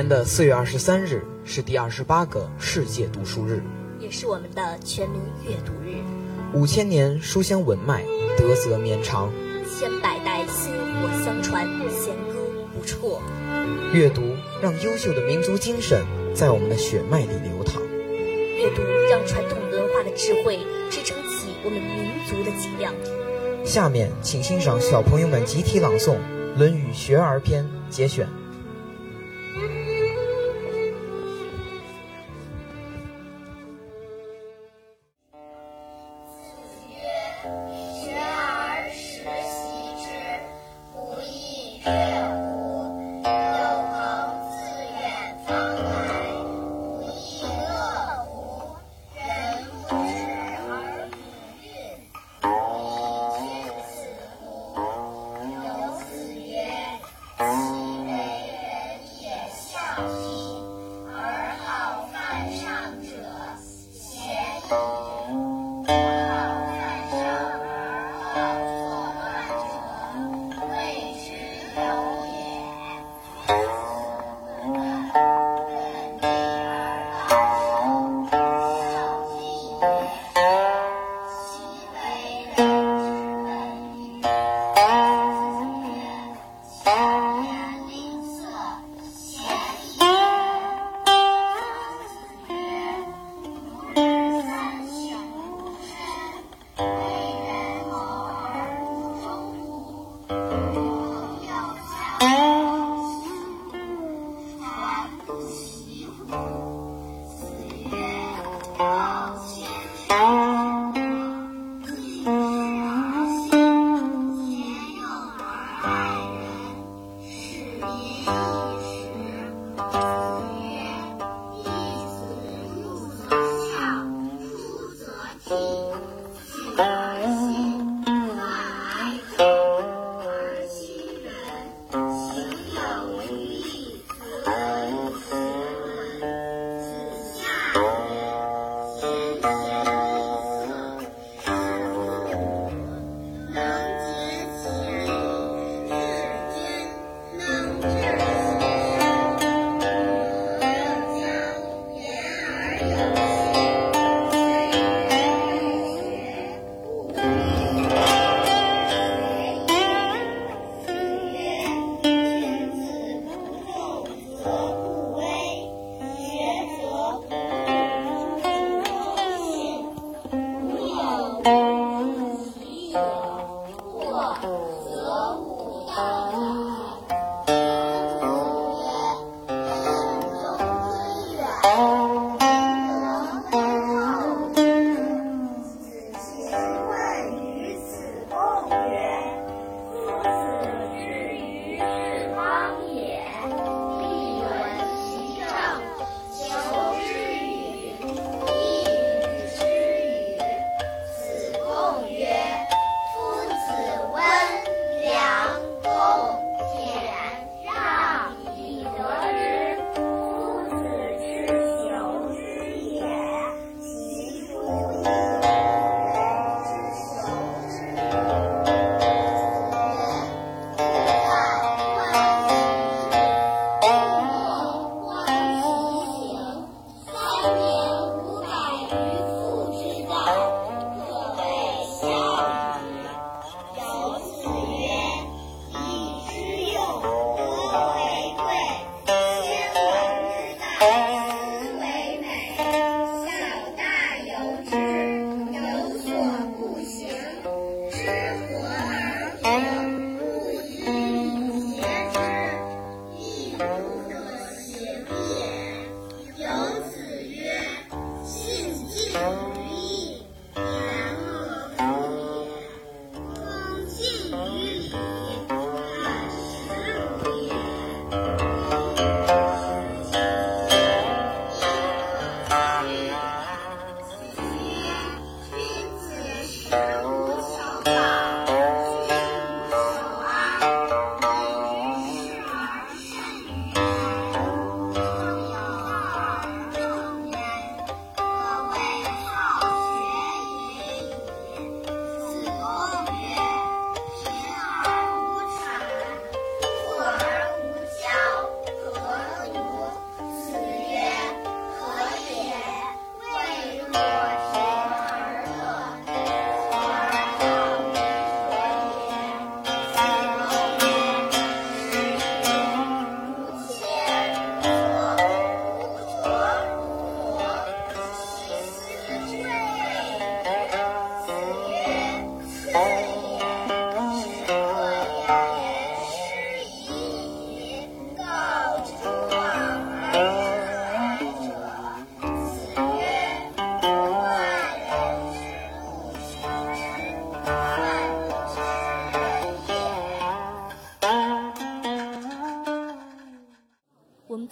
年的四月二十三日是第二十八个世界读书日，也是我们的全民阅读日。五千年书香文脉，德泽绵长；千百代薪火相传，弦歌不辍。阅读让优秀的民族精神在我们的血脉里流淌，阅读让传统文化的智慧支撑起我们民族的脊梁。下面，请欣赏小朋友们集体朗诵《论语·学而篇》节选。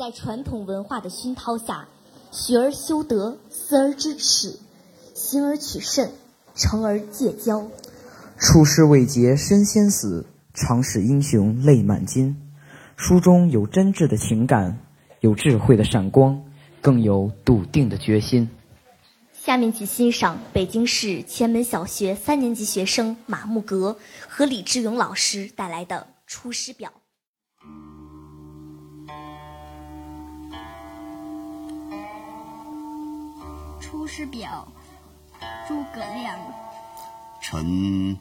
在传统文化的熏陶下，学而修德，思而知耻，行而取慎，诚而戒骄。出师未捷身先死，常使英雄泪满襟。书中有真挚的情感，有智慧的闪光，更有笃定的决心。下面请欣赏北京市前门小学三年级学生马木格和李志勇老师带来的《出师表》。《师表》，诸葛亮。臣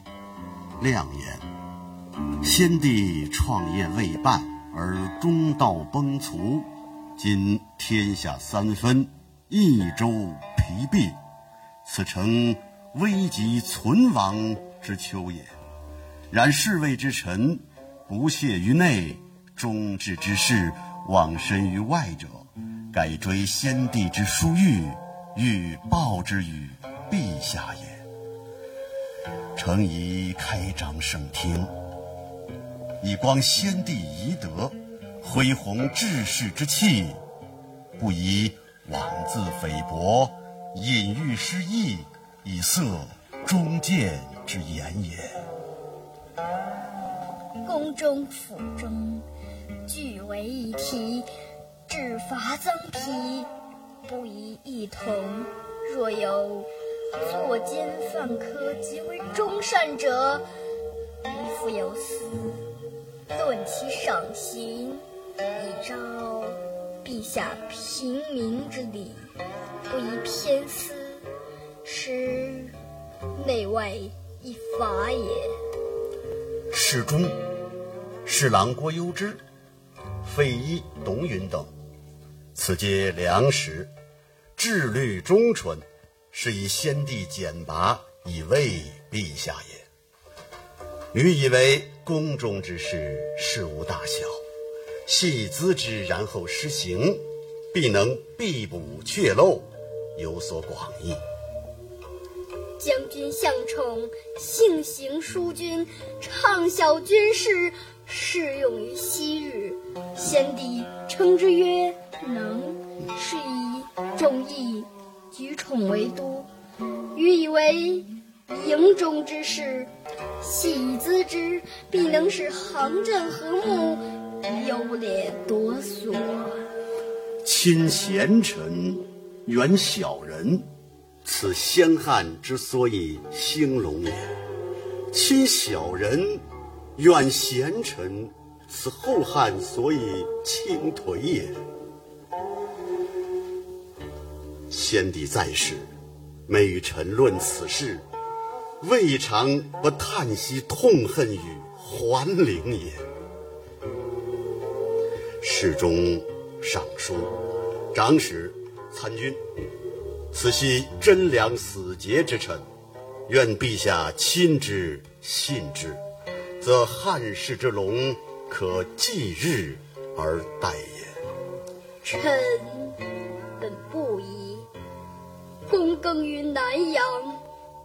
亮言：先帝创业未半而中道崩殂，今天下三分，益州疲弊，此诚危急存亡之秋也。然侍卫之臣不懈于内，忠志之士忘身于外者，改追先帝之殊遇，欲报之于陛下也。诚宜开张圣听，以光先帝遗德，恢弘志士之气，不宜妄自菲薄，隐喻失意，以塞忠谏之言也。宫中府中，俱为一体，制罚增皮，不宜异同。若有作奸犯科及为忠善者，宜复有司，论其赏刑，以昭陛下平民之礼，不宜偏私，使内外一法也。侍中、侍郎郭攸之、费祎、董允等，此皆良实，志虑忠纯。是以先帝简拔以慰陛下也。愚以为宫中之事，事无大小，细咨之，然后施行，必能必补阙漏，有所广益。将军向宠，性行淑均，畅晓军事，适用于昔日。先帝称之曰能，是以众议。举宠为都，予以为营中之事，细咨之，必能使行阵和睦，优劣夺所。亲贤臣，远小人，此先汉之所以兴隆也；亲小人，远贤臣，此后汉所以倾颓也。先帝在世，每与臣论此事，未尝不叹息痛恨于桓灵也。侍中、尚书、长史、参军，此系贞良死节之臣，愿陛下亲之信之，则汉室之隆可继日而待也。臣。躬耕于南阳，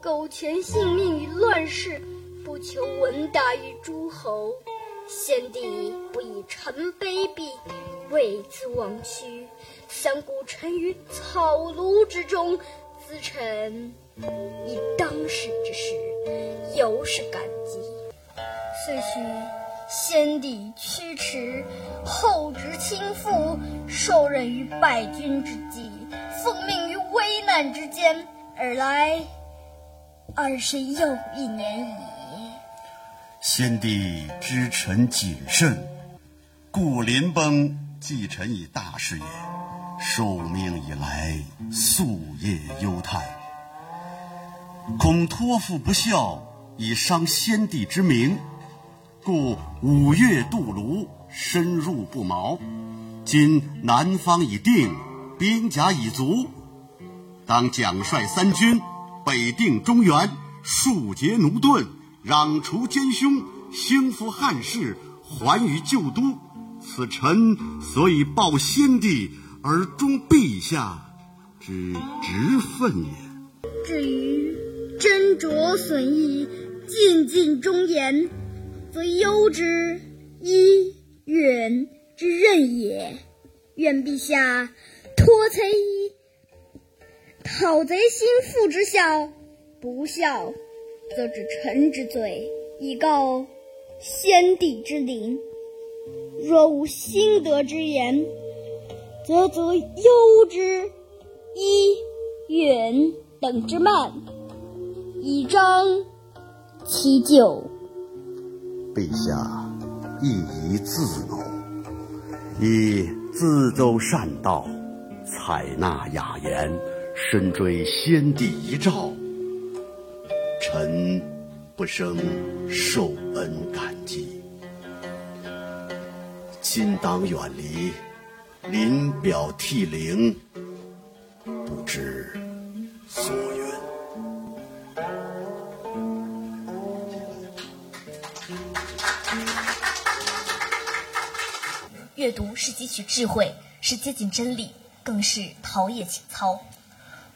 苟全性命于乱世，不求闻达于诸侯。先帝不以臣卑鄙，为此枉屈，三顾臣于草庐之中，咨臣以当世之事，尤是感激。遂许先帝驱驰，后值倾覆，受任于败军之际，奉命于。危难之间而来，二十又一年矣。先帝知臣谨慎，故临崩寄臣以大事也。受命以来，夙夜忧叹，恐托付不效，以伤先帝之明，故五月渡泸，深入不毛。今南方已定，兵甲已足。当奖率三军，北定中原，庶竭奴钝，攘除奸凶，兴复汉室，还于旧都。此臣所以报先帝而忠陛下之职分也。至于斟酌损益，尽尽忠言，则攸之、伊、允之任也。愿陛下托贼以讨贼心腹之效，不效则治臣之罪，以告先帝之灵。若无心得之言，则则忧之一允等之慢，以彰其咎。陛下亦宜自谋，以自奏善道，采纳雅言，深追先帝遗诏，臣不生受恩感激。今当远离，临表涕零，不知所云。阅读是汲取智慧，是接近真理，更是陶冶情操。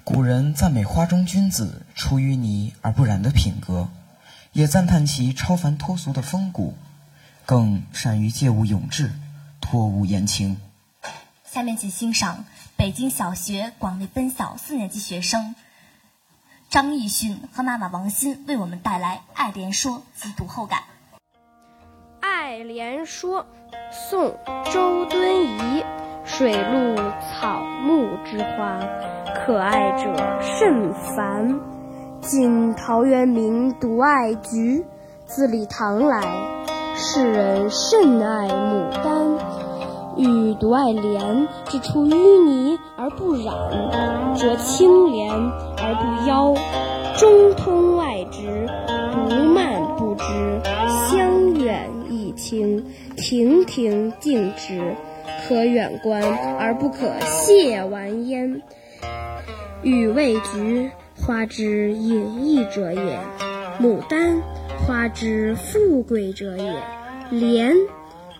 古人赞美花中君子出淤泥而不染的品格，也赞叹其超凡脱俗的风骨，更善于借物咏志，托物言情。下面请欣赏北京小学广内分校四年级学生张艺迅和妈妈王鑫为我们带来《爱莲说》及读后感。《爱莲说》宋·周敦颐，水陆草木之花，可爱者甚蕃。晋陶渊明独爱菊，自李唐来，世人甚爱牡丹。予独爱莲，之出淤泥而不染，濯清涟而不妖，中通外直，不蔓不枝，香远益清，亭亭净植，可远观而不可亵玩焉。予谓菊，花之隐逸者也；牡丹，花之富贵者也；莲，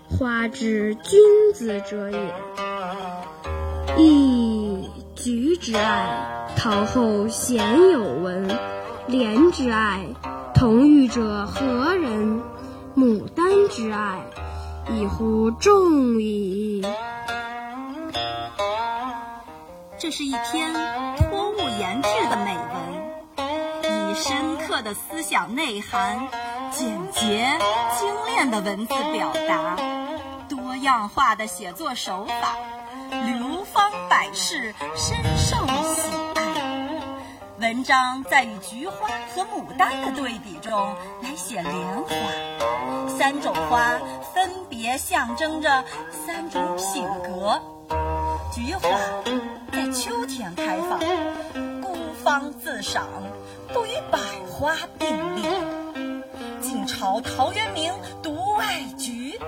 花之君子者也。噫菊之爱，陶后鲜有闻；莲之爱，同予者何人？牡丹之爱，已乎众矣。这是一篇托物言志的美文，以深刻的思想内涵、简洁精炼的文字表达、多样化的写作手法，流芳百世，深受。文章在与菊花和牡丹的对比中来写莲花，三种花分别象征着三种品格。菊花在秋天开放，孤芳自赏，不与百花并列。晋朝陶渊明独爱菊，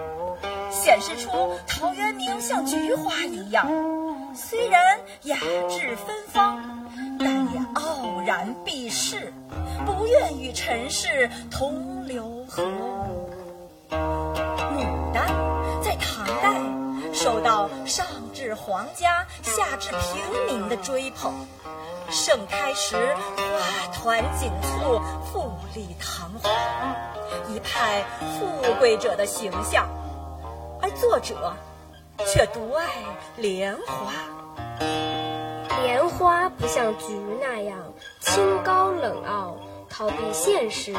显示出陶渊明像菊花一样，虽然雅致芬芳，但也傲然避世，不愿与尘世同流合污。牡丹在唐代受到上至皇家，下至平民的追捧，盛开时花团锦簇，富丽堂皇，一派富贵者的形象。而作者却独爱莲花。莲花不像菊那样清高冷傲，逃避现实；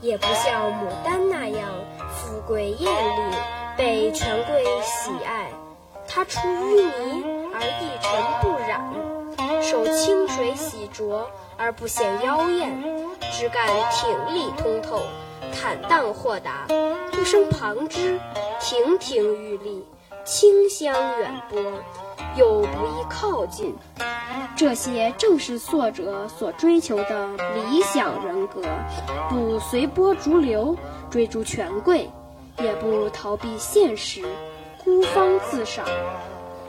也不像牡丹那样富贵艳丽，被权贵喜爱。它出淤泥而一尘不染，受清水洗濯而不显妖艳，枝干挺立通透，坦荡豁达，不生旁枝，亭亭玉立，清香远播，又不易靠近。这些正是作者所追求的理想人格，不随波逐流，追逐权贵，也不逃避现实，孤芳自赏，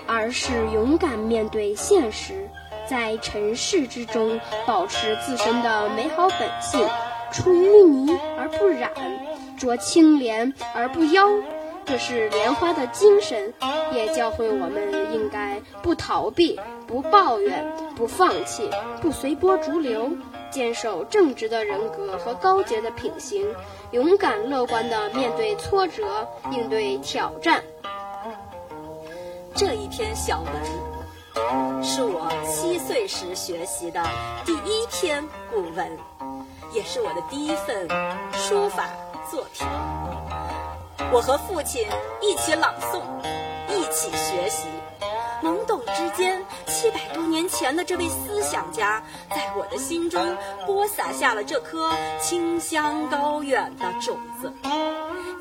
而是勇敢面对现实，在尘世之中保持自身的美好本性，出淤泥而不染，濯清涟而不妖。这是莲花的精神，也教会我们应该不逃避、不抱怨、不放弃、不随波逐流，坚守正直的人格和高洁的品行，勇敢乐观地面对挫折，应对挑战。这一篇小文是我七岁时学习的第一篇古文，也是我的第一份书法作品。我和父亲一起朗诵，一起学习。懵懂之间，七百多年前的这位思想家，在我的心中播撒下了这颗清香高远的种子，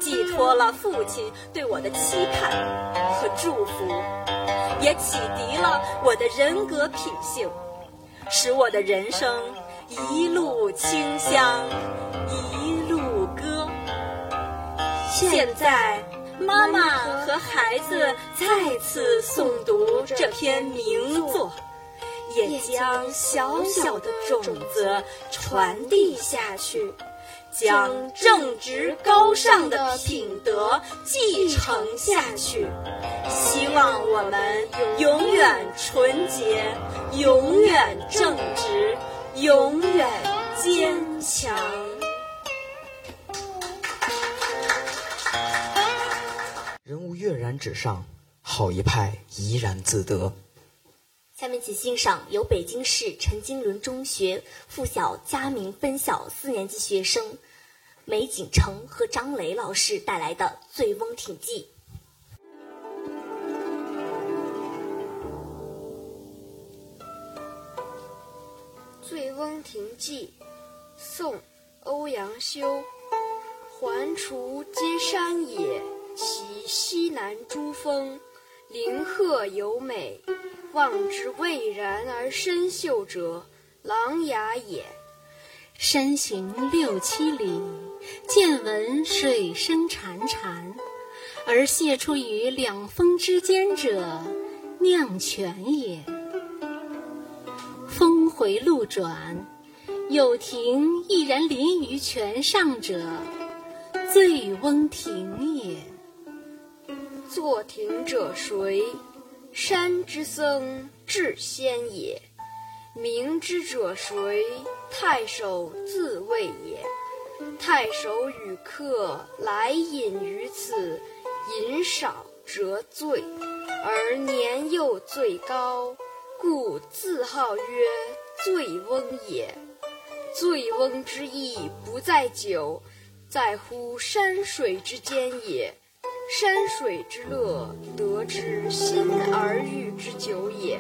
寄托了父亲对我的期盼和祝福，也启迪了我的人格品性，使我的人生一路清香，一。现在。妈妈和孩子再次诵读这篇名作，也将小小的种子传递下去，将正直高尚的品德继承下去。希望我们永远纯洁，永远正直，永远坚强。人物跃然纸上，好一派怡然自得。下面请欣赏由北京市陈经纶中学附小嘉明分校四年级学生梅景成和张雷老师带来的《醉翁亭记》。《醉翁亭记》，宋·欧阳修。环滁皆山也。其西南诸峰，林壑尤美，望之蔚然而深秀者，琅琊也。山行六七里，渐闻水声潺潺，而泻出于两峰之间者，酿泉也。峰回路转，有亭毅然临于泉上者，醉翁亭也。作亭者谁？山之僧智仙也。明之者谁？太守自谓也。太守与客来饮于此，饮少辄醉，而年又最高，故自号曰醉翁也。醉翁之意不在酒，在乎山水之间也。山水之乐，得之心而寓之久也。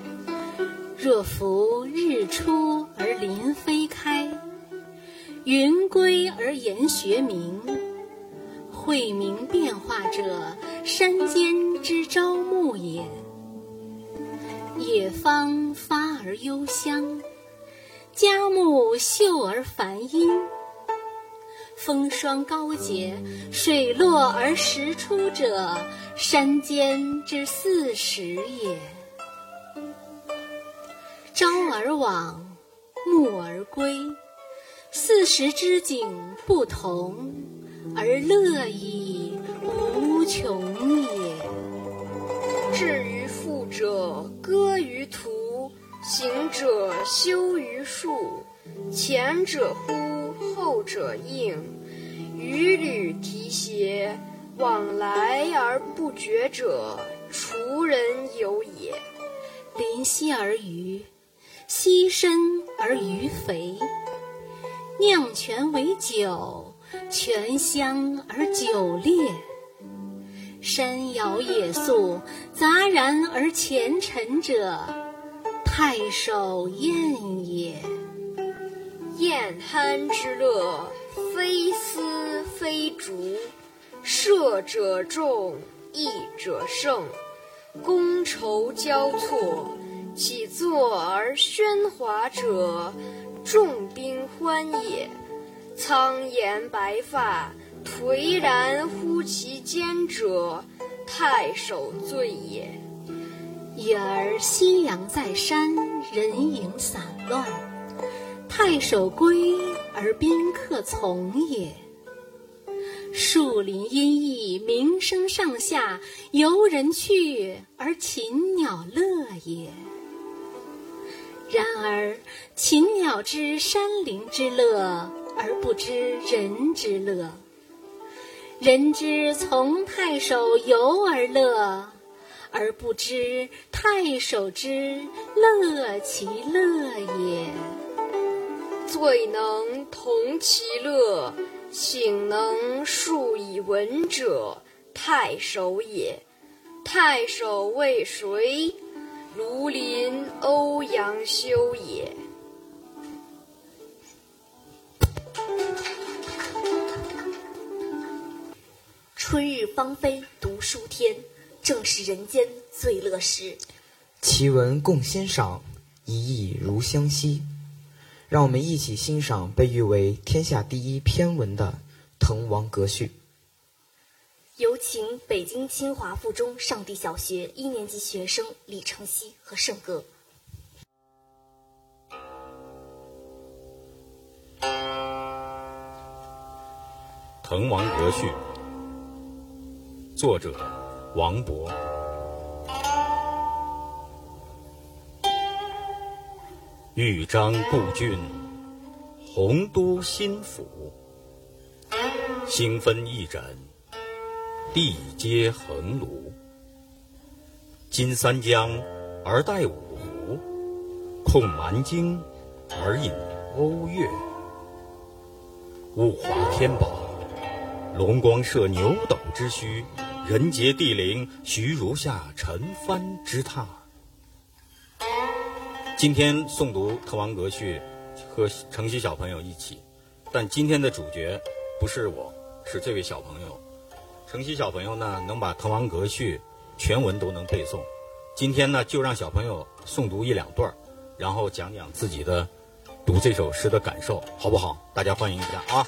若夫日出而林霏开，云归而岩穴明，晦明变化者，山间之朝暮也。野芳发而幽香，佳木秀而繁阴。风霜高洁，水落而石出者，山间之四时也。朝而往，暮而归，四时之景不同，而乐亦无穷也。至于富者，歌于途；行者，休于树。前者呼。后者应，与履提携，往来而不绝者，滁人游也。临溪而渔，溪深而鱼肥。酿泉为酒，泉香而酒冽。山摇野宿，杂然而前陈者，太守宴也。宴酣之乐，非丝非竹，射者中，弈者胜，觥筹交错，起坐而喧哗者，众宾欢也。苍颜白发，颓然乎其间者，太守醉也。已而夕阳在山，人影散乱。太守归而宾客从也。树林阴翳，鸣声上下，游人去而禽鸟乐也。然而禽鸟知山林之乐，而不知人之乐；人知从太守游而乐，而不知太守之乐其乐也。最能同其乐，醒能述以文者，太守也。太守为谁？庐陵欧阳修也。春日芳菲，读书天，正是人间最乐时。奇文共欣赏，一意如相惜。让我们一起欣赏被誉为天下第一篇文的《滕王阁序》。有请北京清华附中上地小学一年级学生李承熙和圣歌。《滕王阁序》作者王勃。豫章故郡，洪都新府。星分翼轸，地接衡庐。襟三江而带五湖，控蛮荆而引瓯越。物华天宝，龙光射牛斗之墟，人杰地灵，徐如下陈蕃之榻。今天诵读《滕王阁序》，和城西小朋友一起，但今天的主角不是我，是这位小朋友。城西小朋友呢，能把《滕王阁序》全文都能背诵。今天呢，就让小朋友诵读一两段，然后讲讲自己的读这首诗的感受，好不好？大家欢迎一下啊！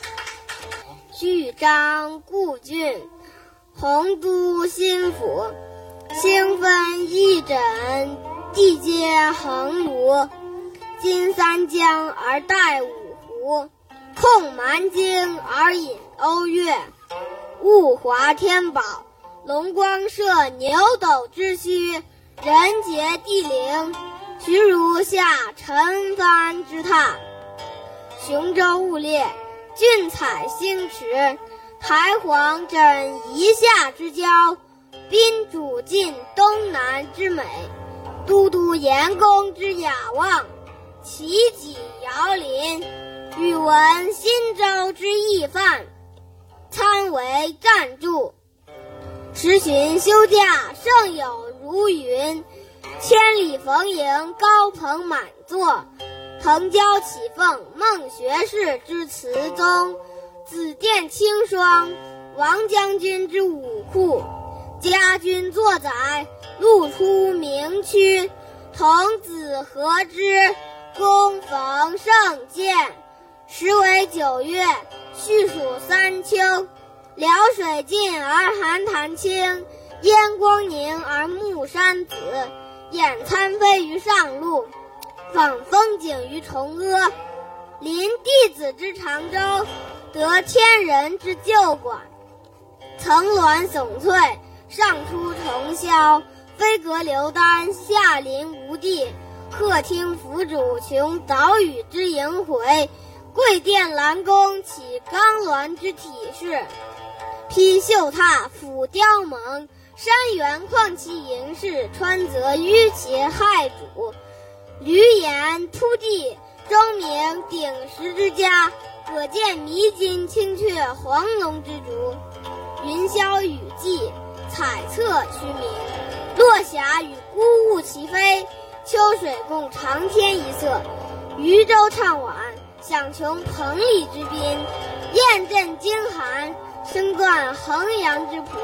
豫章故郡，洪都新府。星分翼轸，地接衡庐。襟三江而带五湖，控蛮荆而引瓯越。物华天宝，龙光射牛斗之墟，人杰地灵，徐如下陈蕃之榻。雄州雾列，俊采星驰，台隍枕夷夏之交，宾主尽东南之美，都督阎公之雅望，齐己遥临，宇文新州之懿范，参为赞助。时寻休假，胜友如云，千里逢迎，高朋满座。腾蛟起凤，孟学士之词宗；紫殿青霜，王将军之武库。家君作宰，路出名区。童子何之？恭逢圣饯。时为九月，序属三秋。辽水尽而寒潭清，烟光凝而暮山紫。俨参飞于上路，访风景于崇阿。临帝子之长洲，得天人之旧馆。层峦耸翠，上出重霄；飞阁流丹，下临无地。客厅府主穷岛屿之萦回，贵殿兰宫起冈峦之体势。披绣闼，俯雕甍，山原旷其盈视，川泽纡其骇瞩。闾阎扑地，钟鸣鼎食之家。可见弥津青雀，黄龙之竹。云霄雨霁，彩册虚名。落霞与孤鹜齐飞，秋水共长天一色。渔舟唱晚，响穷彭蠡之滨。雁阵惊寒，声断衡阳之浦。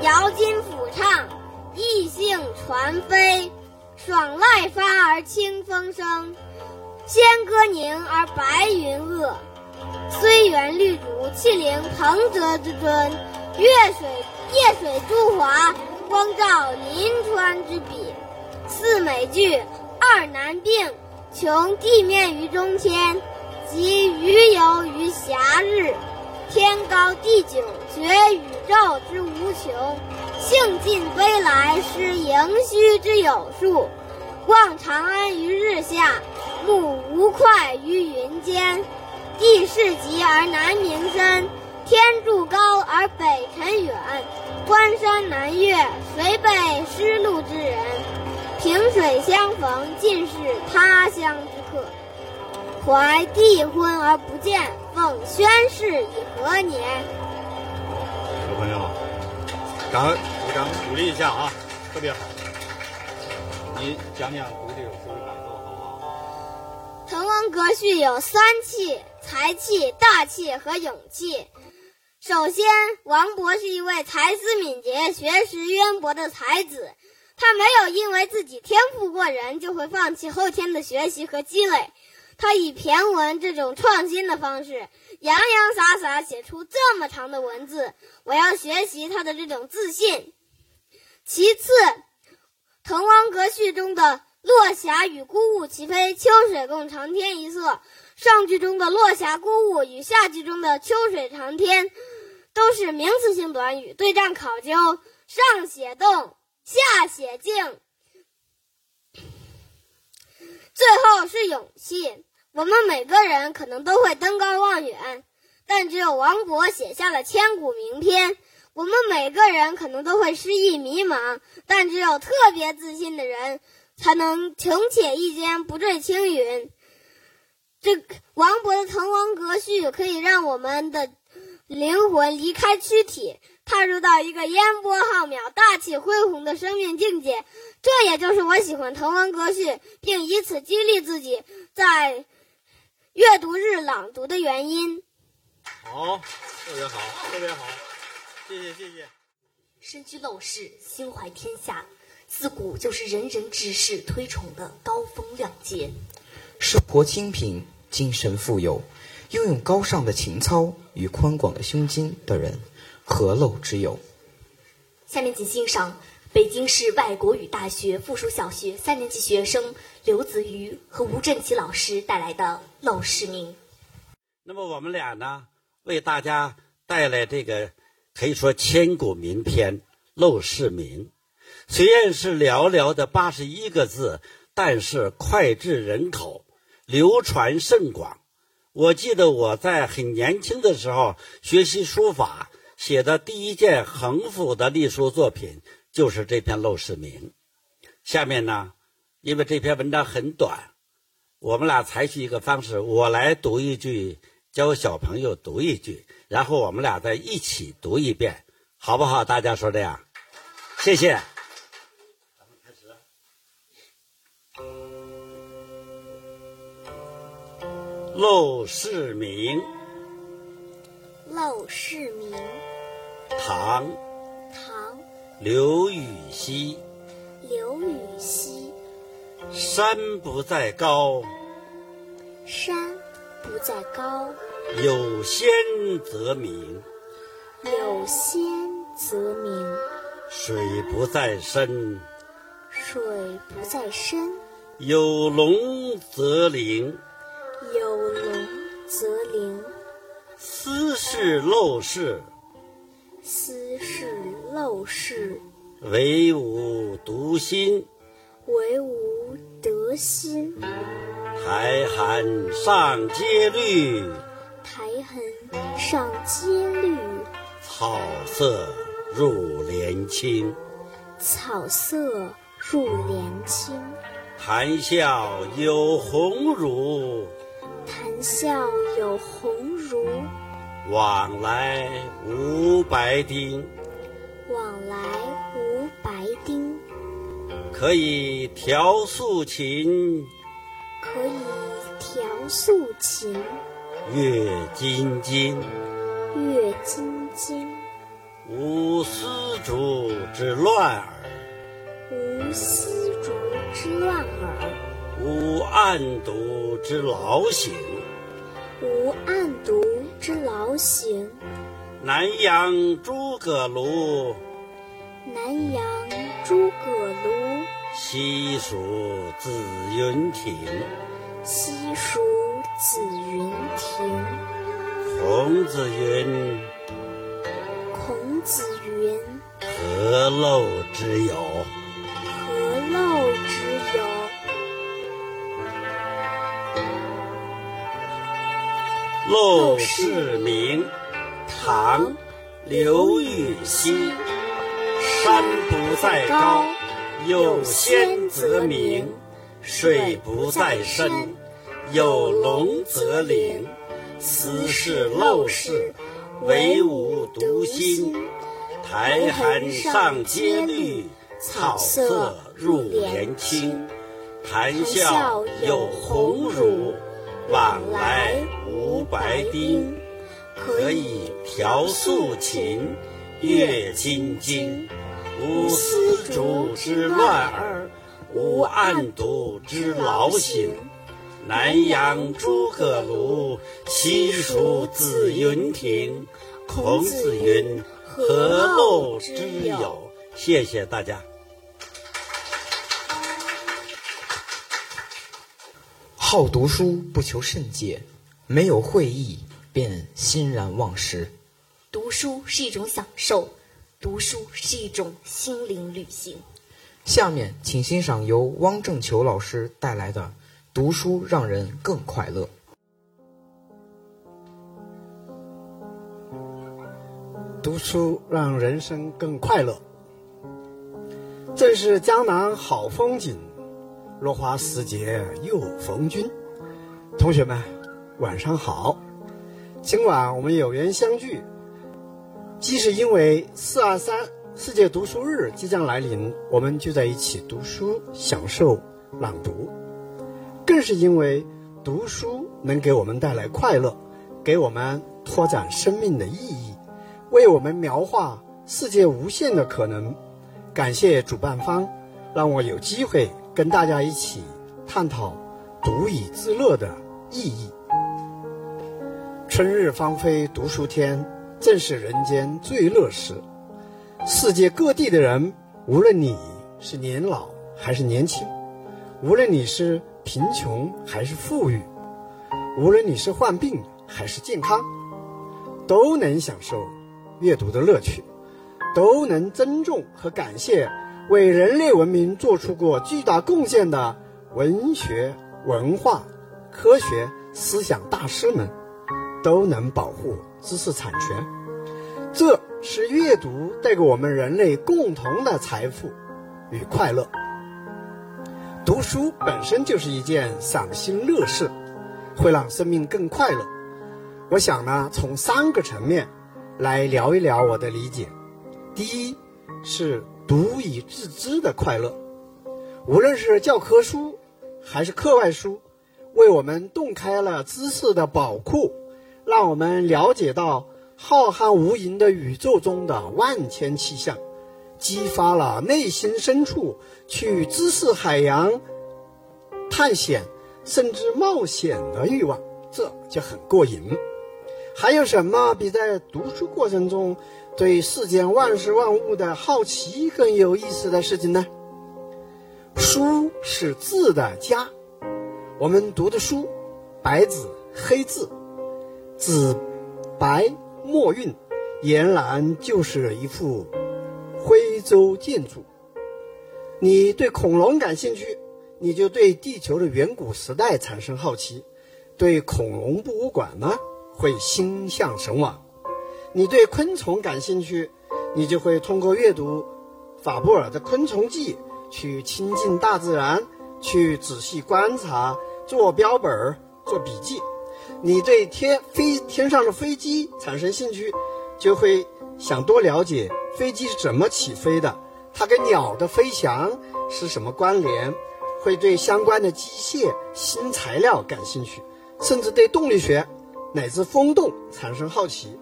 遥襟甫唱，逸兴传飞。爽籁发而清风生，仙歌凝而白云遏。虽园绿竹，气凌彭泽之尊。月水夜水诸华，光照临川之笔。四美具，二难并，穷地面于中天，及鱼游于暇日。天高地久，觉宇宙之无穷。兴尽悲来，失盈虚之有数。望长安于日下，目吴会于云间。地势极而南溟深，天柱高而北辰远。关山难越，谁被失路之人？萍水相逢，尽是他乡之客。怀帝婚而不见，奉宣室以何年？小朋友，赶快鼓掌鼓励一下啊，特别好。你讲讲读这首诗的感受好不好？滕王阁序有三气：才气、大气和勇气。首先，王勃是一位才思敏捷、学识渊博的才子，他没有因为自己天赋过人就会放弃后天的学习和积累。他以骈文这种创新的方式，洋洋洒洒写出这么长的文字，我要学习他的这种自信。其次，《滕王阁序》中的“落霞与孤鹜齐飞，秋水共长天一色”，上句中的“落霞孤鹜”与下句中的“秋水长天”，都是名词性短语，对仗考究，上写动，下写静。最后是勇气。我们每个人可能都会登高望远，但只有王勃写下了千古名篇。我们每个人可能都会失意迷茫，但只有特别自信的人才能穷且益坚，不坠青云。这王勃的《滕王阁序》可以让我们的灵魂离开躯体，踏入到一个烟波浩渺、大气恢宏的生命境界。这也就是我喜欢《滕王阁序》，并以此激励自己在。阅读日朗读的原因。好，特别好，特别好，谢谢谢谢。身居陋室，心怀天下，自古就是仁人志士推崇的高风亮节。生活清贫，精神富有，拥有高尚的情操与宽广的胸襟的人，何陋之有？下面请欣赏。北京市外国语大学附属小学三年级学生刘子瑜和吴振奇老师带来的《陋室铭》。那么我们俩呢，为大家带来这个可以说千古名篇《陋室铭》。虽然是寥寥的八十一个字，但是脍炙人口，流传甚广。我记得我在很年轻的时候学习书法，写的第一件横幅的隶书作品。就是这篇《陋室铭》，下面呢，因为这篇文章很短，我们俩采取一个方式，我来读一句，教小朋友读一句，然后我们俩再一起读一遍，好不好？大家说这样，谢谢。陋室铭》。《陋室铭》，唐。唐刘禹锡。刘禹锡。山不在高，山不在高，有仙则名，有仙则名。水不在深，水不在深，有龙则灵，则灵。斯是陋室。斯是陋室，惟吾独心。惟吾德馨。苔痕上阶绿，苔痕上阶绿。草色入帘青，草色入帘青。谈笑有鸿儒，谈笑有鸿儒。往来无白丁，往来无白丁。可以调素琴，可以调素琴。阅金经，阅金经。无丝竹之乱耳，无丝竹之乱耳。无案牍之劳形，无案牍。之劳形。南阳诸葛庐，南阳诸葛庐。西蜀子云亭，西蜀子云亭。孔子云，孔子云。何陋之有？陋室铭》唐·刘禹锡。山不在高，有仙则名；水不在深，有龙则灵。斯是陋室，惟吾独心。苔痕上阶绿，草色入帘青。谈笑有鸿儒，往来无白丁。可以调素琴，阅金经。无丝竹之乱耳，无案牍之劳形。南阳诸葛庐，西蜀子云亭。孔子云：“何陋之有？”谢谢大家。好读书，不求甚解，没有会意，便欣然忘食。读书是一种享受，读书是一种心灵旅行。下面，请欣赏由汪正球老师带来的《读书让人更快乐》。读书让人生更快乐。正是江南好风景，落花时节又逢君。同学们，晚上好。今晚我们有缘相聚，既是因为四二三世界读书日即将来临，我们就在一起读书，享受朗读；更是因为读书能给我们带来快乐，给我们拓展生命的意义。为我们描画世界无限的可能。感谢主办方，让我有机会跟大家一起探讨读以自乐的意义。春日芳菲读书天，正是人间最乐时。世界各地的人，无论你是年老还是年轻，无论你是贫穷还是富裕，无论你是患病还是健康，都能享受。阅读的乐趣，都能尊重和感谢为人类文明做出过巨大贡献的文学、文化、科学、思想大师们，都能保护知识产权。这是阅读带给我们人类共同的财富与快乐。读书本身就是一件赏心乐事，会让生命更快乐。我想呢，从三个层面。来聊一聊我的理解。第一是足以自知的快乐，无论是教科书还是课外书，为我们洞开了知识的宝库，让我们了解到浩瀚无垠的宇宙中的万千气象，激发了内心深处去知识海洋探险甚至冒险的欲望，这就很过瘾。还有什么比在读书过程中对世间万事万物的好奇更有意思的事情呢？书是字的家，我们读的书，白纸黑字，纸白墨韵，俨然就是一幅徽州建筑。你对恐龙感兴趣，你就对地球的远古时代产生好奇，对恐龙博物馆呢？会心向神往。你对昆虫感兴趣，你就会通过阅读法布尔的《昆虫记》去亲近大自然，去仔细观察，做标本儿、做笔记。你对天飞天上的飞机产生兴趣，就会想多了解飞机是怎么起飞的，它跟鸟的飞翔是什么关联，会对相关的机械新材料感兴趣，甚至对动力学。乃至风洞产生好奇，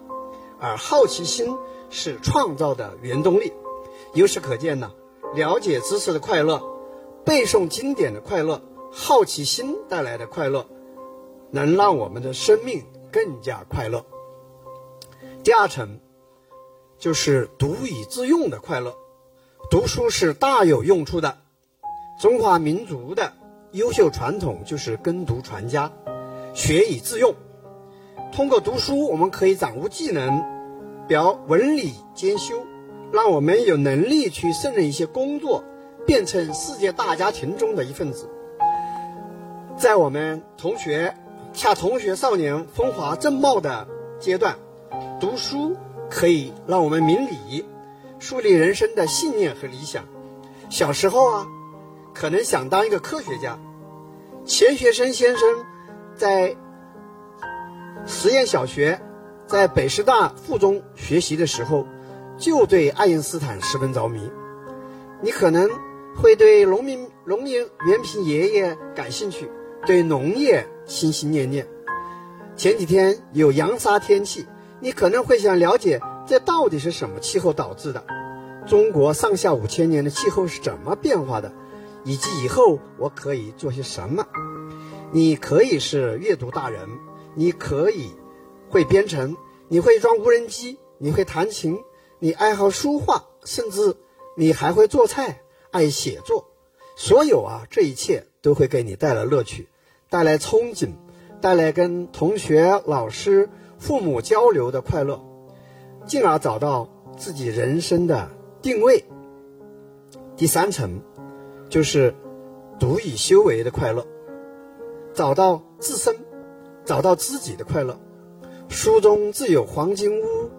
而好奇心是创造的原动力。由此可见呢，了解知识的快乐，背诵经典的快乐，好奇心带来的快乐，能让我们的生命更加快乐。第二层就是读以致用的快乐，读书是大有用处的。中华民族的优秀传统就是耕读传家，学以致用。通过读书，我们可以掌握技能，表文理兼修，让我们有能力去胜任一些工作，变成世界大家庭中的一份子。在我们同学恰同学少年风华正茂的阶段，读书可以让我们明理，树立人生的信念和理想。小时候啊，可能想当一个科学家。钱学森先生在实验小学，在北师大附中学习的时候，就对爱因斯坦十分着迷。你可能会对农民、农民袁平爷爷感兴趣，对农业心心念念。前几天有扬沙天气，你可能会想了解这到底是什么气候导致的？中国上下五千年的气候是怎么变化的？以及以后我可以做些什么？你可以是阅读大人，你可以会编程，你会装无人机，你会弹琴，你爱好书画，甚至你还会做菜，爱写作。所有啊，这一切都会给你带来乐趣，带来憧憬。带来跟同学、老师、父母交流的快乐，进而找到自己人生的定位。第三层就是独以修为的快乐，找到自身，找到自己的快乐。书中自有黄金屋，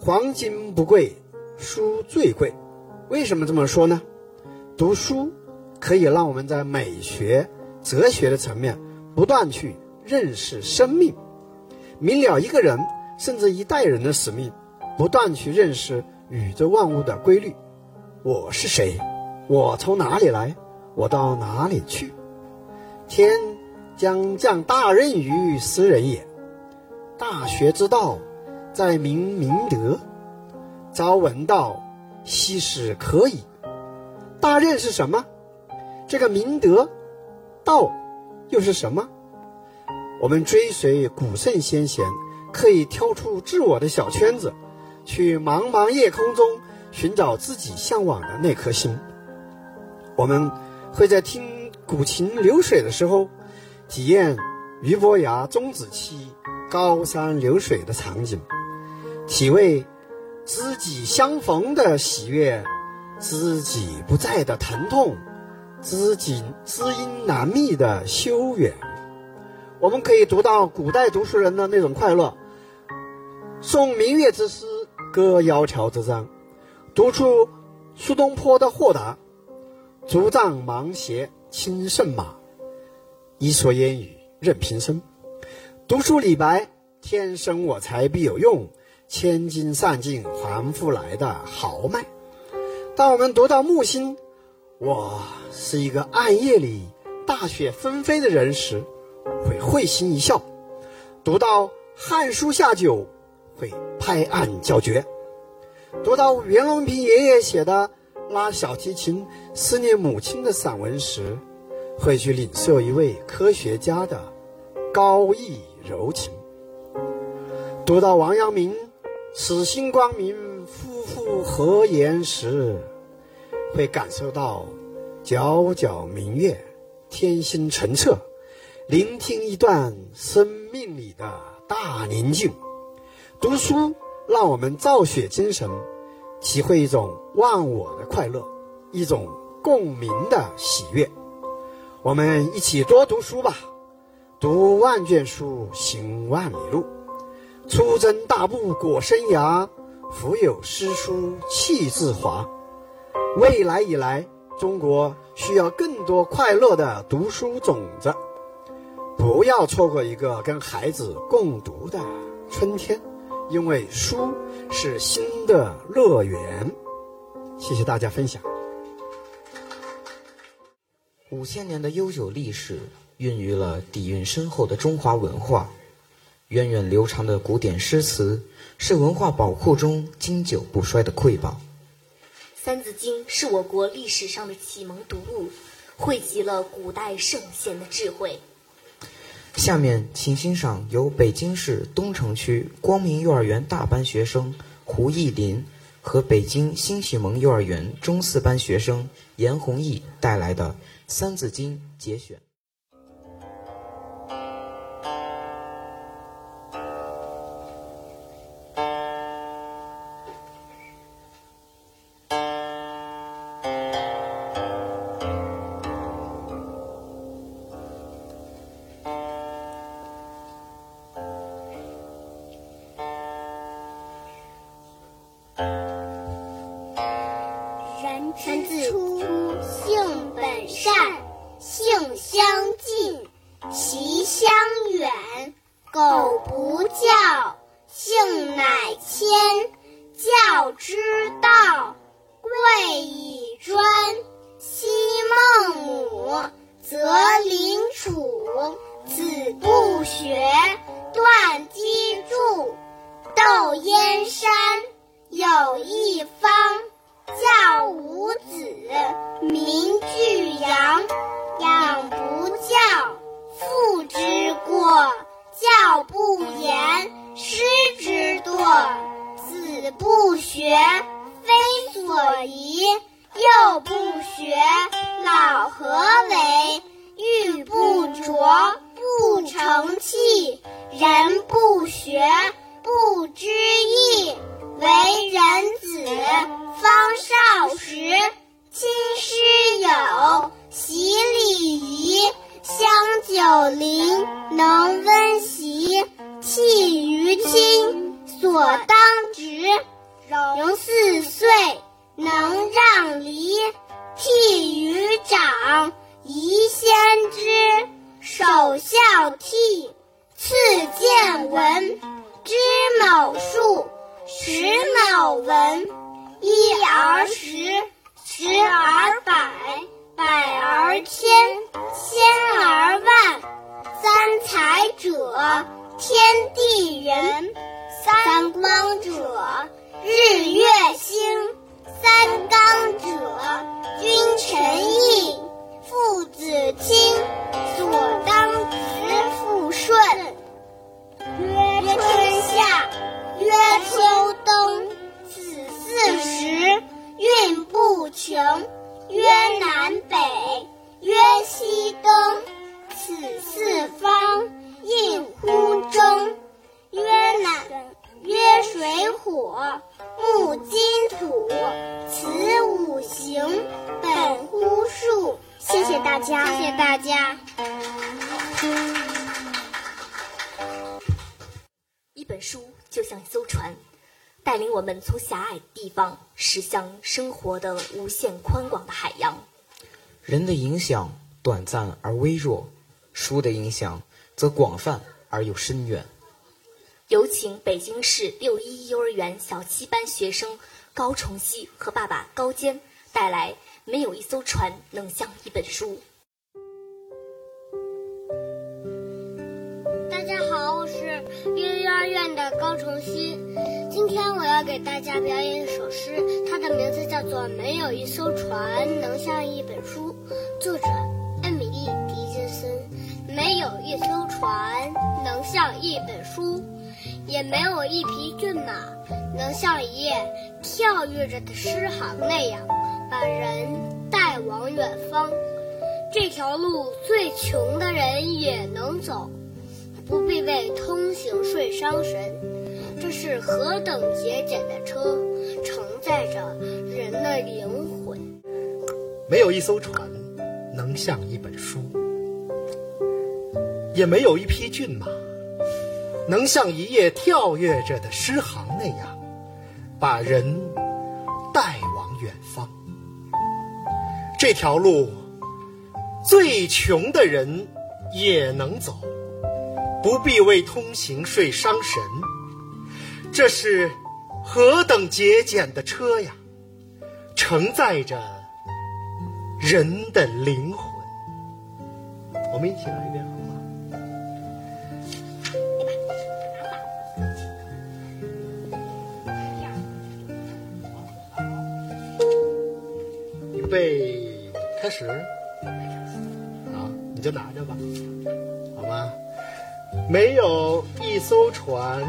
黄金不贵，书最贵。为什么这么说呢？读书可以让我们在美学、哲学的层面不断去。认识生命，明了一个人甚至一代人的使命，不断去认识宇宙万物的规律。我是谁？我从哪里来？我到哪里去？天将降大任于斯人也。大学之道，在明明德。朝闻道，夕死可矣。大任是什么？这个明德，道又是什么？我们追随古圣先贤，可以跳出自我的小圈子，去茫茫夜空中寻找自己向往的那颗星。我们会在听古琴流水的时候，体验俞伯牙钟子期高山流水的场景，体味知己相逢的喜悦，知己不在的疼痛，知己知音难觅的修远。我们可以读到古代读书人的那种快乐，诵明月之诗，歌窈窕之章，读出苏东坡的豁达，竹杖芒鞋轻胜马，一蓑烟雨任平生。读书李白“天生我材必有用，千金散尽还复来”的豪迈。当我们读到木心“我是一个暗夜里大雪纷飞的人”时，会会心一笑，读到汉书下酒，会拍案叫绝；读到袁隆平爷爷写的拉小提琴思念母亲的散文时，会去领受一位科学家的高逸柔情；读到王阳明“此心光明，夫复何言”时，会感受到皎皎明月，天心澄澈。聆听一段生命里的大宁静，读书让我们造血精神，体会一种忘我的快乐，一种共鸣的喜悦。我们一起多读书吧，读万卷书，行万里路。出征大步过生涯，腹有诗书气自华。未来以来，中国需要更多快乐的读书种子。不要错过一个跟孩子共读的春天，因为书是心的乐园。谢谢大家分享。五千年的悠久历史，孕育了底蕴深厚的中华文化。源远流长的古典诗词，是文化宝库中经久不衰的瑰宝。《三字经》是我国历史上的启蒙读物，汇集了古代圣贤的智慧。下面，请欣赏由北京市东城区光明幼儿园大班学生胡艺林和北京新启蒙幼儿园中四班学生严弘毅带来的《三字经》节选。宜先知。首孝悌，次见闻，知某数。识某文，一而十，十而百，百而千，千而万。三才者，天地人；三光者，日月星；三纲者，君臣义。父子亲，所当执，父顺。曰春夏。曰秋冬，此四时运不穷；曰南北，曰西东，此四方应乎中；曰南，曰水火木金土，此五行本乎数。谢谢大家，谢谢大家。一本书。就像一艘船，带领我们从狭隘地方驶向生活的无限宽广的海洋。人的影响短暂而微弱，书的影响则广泛而又深远。有请北京市六一幼儿园小七班学生高崇熙和爸爸高坚带来《没有一艘船能像一本书》。大家好，我是幼儿园的高崇熙，今天我要给大家表演一首诗，它的名字叫做《没有一艘船能像一本书》，作者艾米丽·狄金森。没有一艘船能像一本书，也没有一匹骏马能像一页跳跃着的诗行那样，把人带往远方。这条路最穷的人也能走。不必为通行税伤神，这是何等节俭的车，承载着人的灵魂。没有一艘船能像一本书，也没有一匹骏马能像一页跳跃着的诗行那样，把人带往远方。这条路，最穷的人也能走。不必为通行税伤神，这是何等节俭的车呀！承载着人的灵魂。我们一起来一遍好吗？预备，开始。好，你就拿着吧。好吗没有一艘船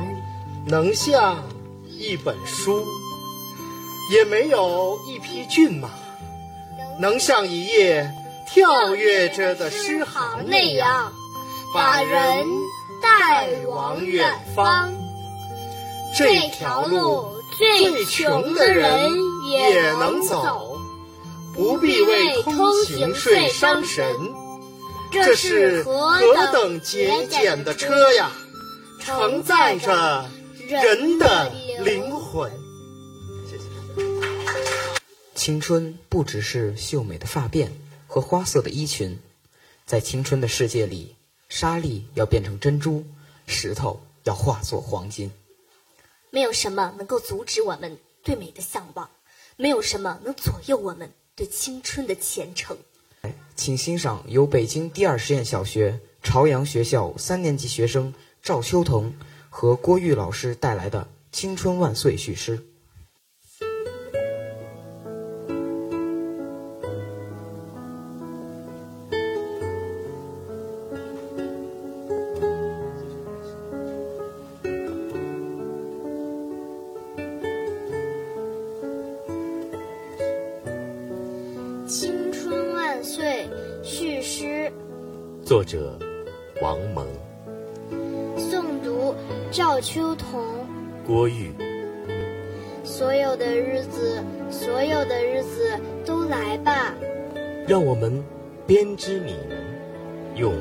能像一本书，也没有一匹骏马能像一页跳跃着的诗行那样，把人带往远方。这条路最穷的人也能走，不必为通行税伤神。这是何等节俭的车呀，承载着人的灵魂。谢谢。青春不只是秀美的发辫和花色的衣裙，在青春的世界里，沙粒要变成珍珠，石头要化作黄金。没有什么能够阻止我们对美的向往，没有什么能左右我们对青春的虔诚。请欣赏由北京第二实验小学朝阳学校三年级学生赵秋彤和郭玉老师带来的《青春万岁》序诗。织你们，用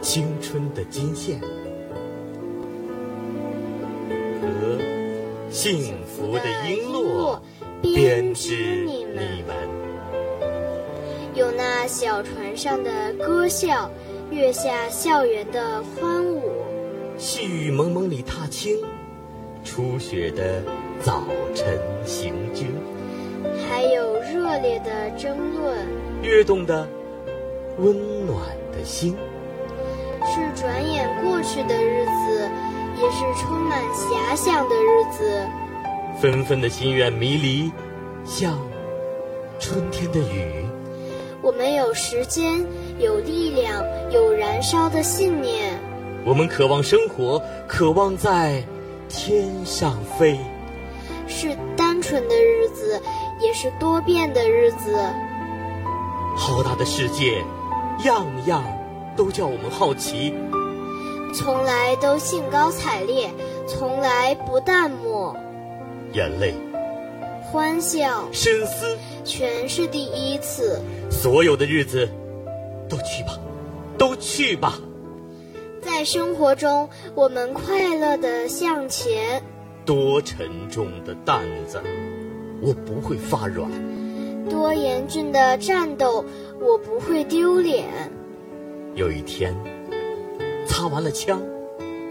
青春的金线和幸福的璎珞编织你们。有那小船上的歌笑，月下校园的欢舞，细雨蒙蒙里踏青，初雪的早晨行军，还有热烈的争论，跃动的温暖的心，是转眼过去的日子，也是充满遐想的日子。纷纷的心愿迷离，像春天的雨。我们有时间，有力量，有燃烧的信念。我们渴望生活，渴望在天上飞。是单纯的日子，也是多变的日子。浩大的世界，样样都叫我们好奇。从来都兴高采烈，从来不淡漠。眼泪。欢笑、深思，全是第一次。所有的日子，都去吧，都去吧。在生活中，我们快乐的向前。多沉重的担子，我不会发软；多严峻的战斗，我不会丢脸。有一天，擦完了枪，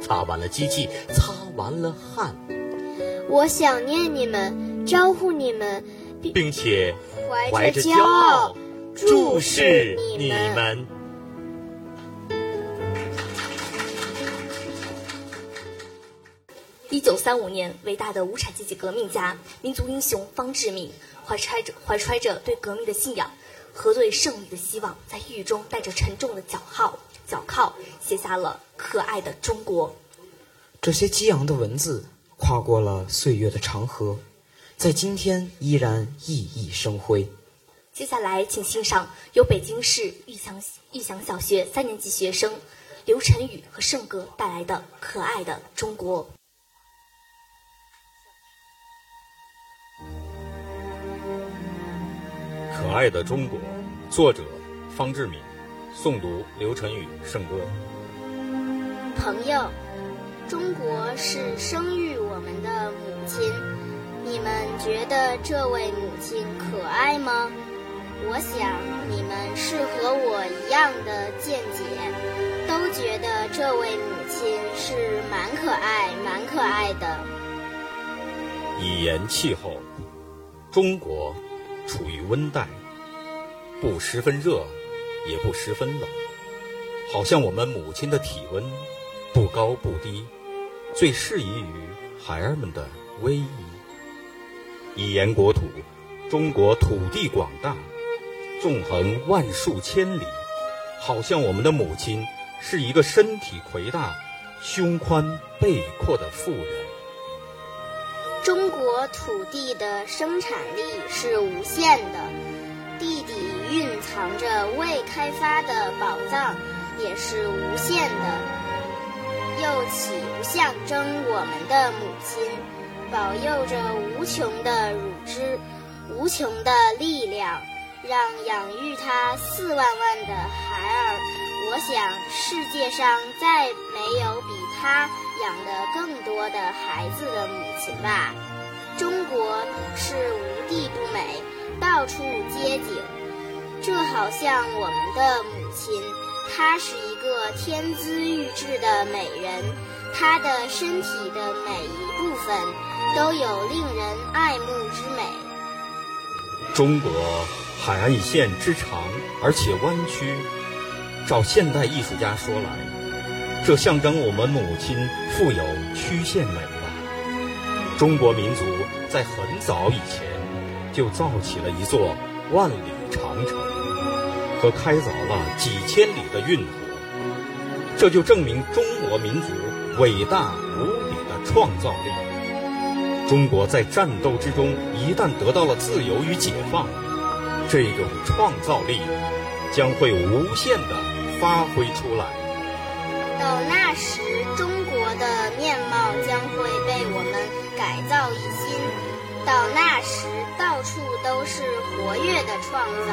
擦完了机器，擦完了汗，我想念你们。招呼你们，并且怀着骄傲注视你们。一九三五年，伟大的无产阶级革命家、民族英雄方志敏，怀揣着怀揣着对革命的信仰和对胜利的希望，在狱中带着沉重的脚号脚铐，写下了《可爱的中国》。这些激昂的文字，跨过了岁月的长河。在今天依然熠熠生辉。接下来，请欣赏由北京市玉祥玉祥小学三年级学生刘晨宇和盛哥带来的《可爱的中国》。可爱的中国，作者方志敏，诵读刘晨宇、圣歌。朋友，中国是生育我们的母亲。你们觉得这位母亲可爱吗？我想你们是和我一样的见解，都觉得这位母亲是蛮可爱、蛮可爱的。以言气候，中国处于温带，不十分热，也不十分冷，好像我们母亲的体温不高不低，最适宜于孩儿们的偎依。一言国土，中国土地广大，纵横万数千里，好像我们的母亲是一个身体魁大、胸宽背阔的妇人。中国土地的生产力是无限的，地底蕴藏着未开发的宝藏也是无限的，又岂不象征我们的母亲？保佑着无穷的乳汁，无穷的力量，让养育他四万万的孩儿。我想世界上再没有比他养的更多的孩子的母亲吧。中国是无地不美，到处皆景。这好像我们的母亲，她是一个天资玉质的美人，她的身体的每一部分都有令人爱慕之美。中国海岸线之长而且弯曲，照现代艺术家说来，这象征我们母亲富有曲线美吧。中国民族在很早以前就造起了一座万里长城。和开凿了几千里的运河，这就证明中国民族伟大无比的创造力。中国在战斗之中一旦得到了自由与解放，这种创造力将会无限的发挥出来。到那时，中国的面貌将会被我们改造一新。到那时，到处都是活跃的创造。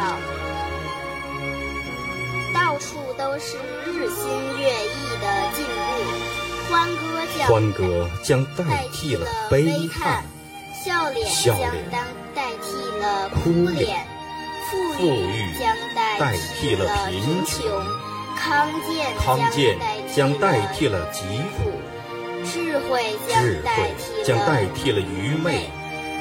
到处都是日新月异的进步，欢歌将欢歌将代替了悲叹，笑脸将代替了哭脸，富裕将代替了贫穷，康健康健将代替了疾苦，智慧将代替了愚昧，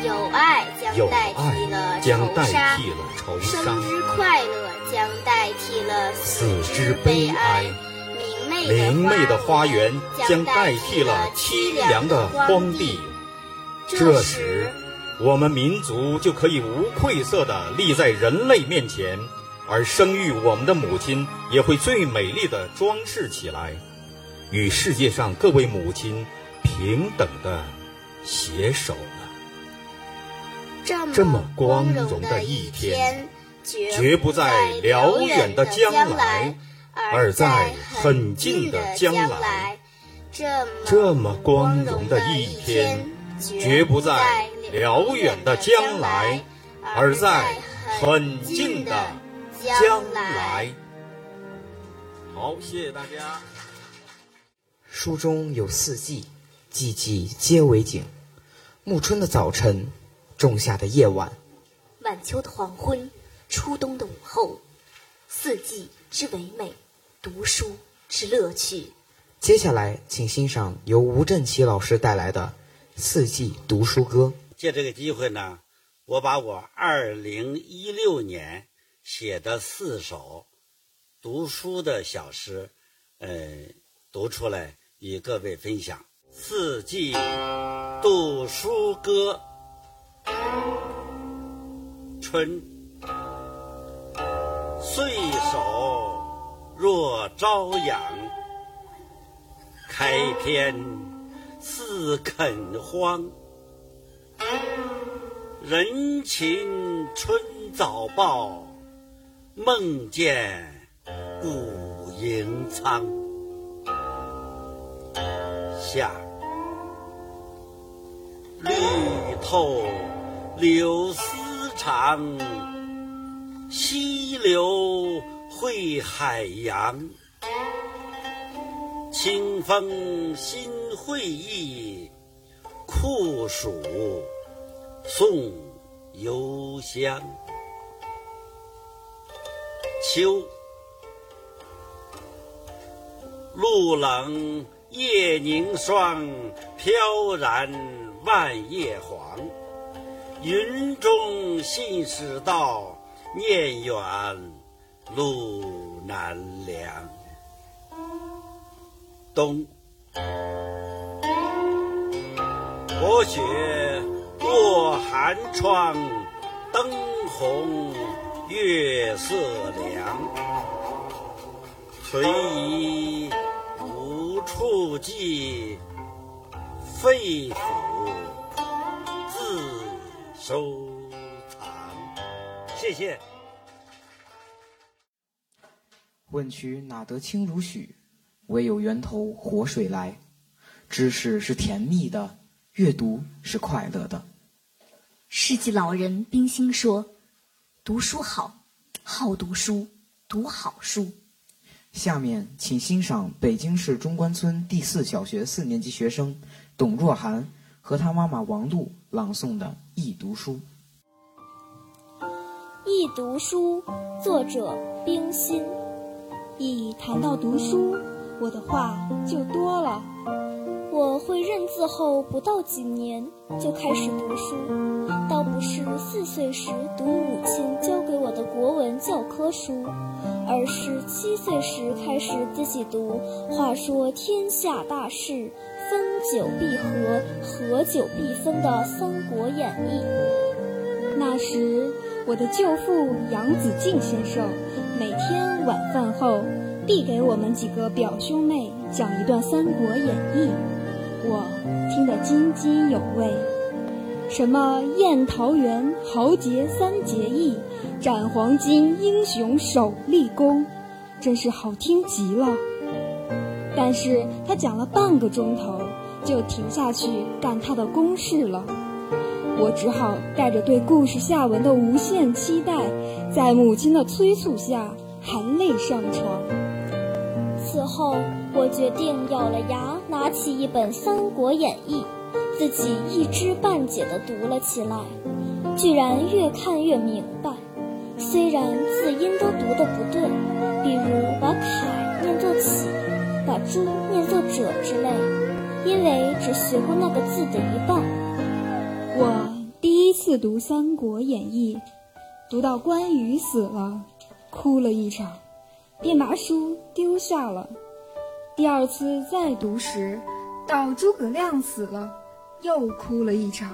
友爱将代替了仇杀，生之快乐。将代替了死之悲哀，明媚的花园将代替了凄凉的荒地。这时，我们民族就可以无愧色地立在人类面前，而生育我们的母亲也会最美丽的装饰起来，与世界上各位母亲平等的携手了。这么光荣的一天。绝不在辽远的将来，而在很近的将来。这么光荣的一天，绝不在辽远的将来，而在很近的将来。好，谢谢大家。书中有四季，季季皆为景。暮春的早晨，仲夏的夜晚，晚秋的黄昏。初冬的午后，四季之唯美，读书之乐趣。接下来，请欣赏由吴振奇老师带来的《四季读书歌》。借这个机会呢，我把我二零一六年写的四首读书的小诗，呃，读出来与各位分享。《四季读书歌》，春。岁首若朝阳，开篇似垦荒。人情春早报，梦见古营仓。夏，绿透柳丝长。溪流汇海洋，清风新会意，酷暑送幽香。秋，露冷夜凝霜，飘然万叶黄。云中信使到。念远路难量，冬。薄雪过寒窗，灯红月色凉。垂疑无处寄，肺腑自收藏。谢谢。问渠哪得清如许？唯有源头活水来。知识是甜蜜的，阅读是快乐的。世纪老人冰心说：“读书好，好读书，读好书。”下面请欣赏北京市中关村第四小学四年级学生董若涵和他妈妈王璐朗诵的《易读书》。《易读书》作者冰心。一谈到读书，我的话就多了。我会认字后不到几年就开始读书，倒不是四岁时读母亲教给我的国文教科书，而是七岁时开始自己读。话说天下大事，分久必合，合久必分的《三国演义》。那时我的舅父杨子敬先生每天晚饭后必给我们几个表兄妹讲一段《三国演义》。我听得津津有味，什么宴桃园豪杰三结义，斩黄金英雄首立功，真是好听极了。但是他讲了半个钟头，就停下去干他的公事了。我只好带着对故事下文的无限期待，在母亲的催促下含泪上床。此后。我决定咬了牙，拿起一本《三国演义》，自己一知半解地读了起来。居然越看越明白，虽然字音都读得不对，比如把“凯”念作“启”，把“朱”念作“者”之类，因为只学过那个字的一半。我第一次读《三国演义》，读到关羽死了，哭了一场，便把书丢下了。第二次再读时，到诸葛亮死了，又哭了一场，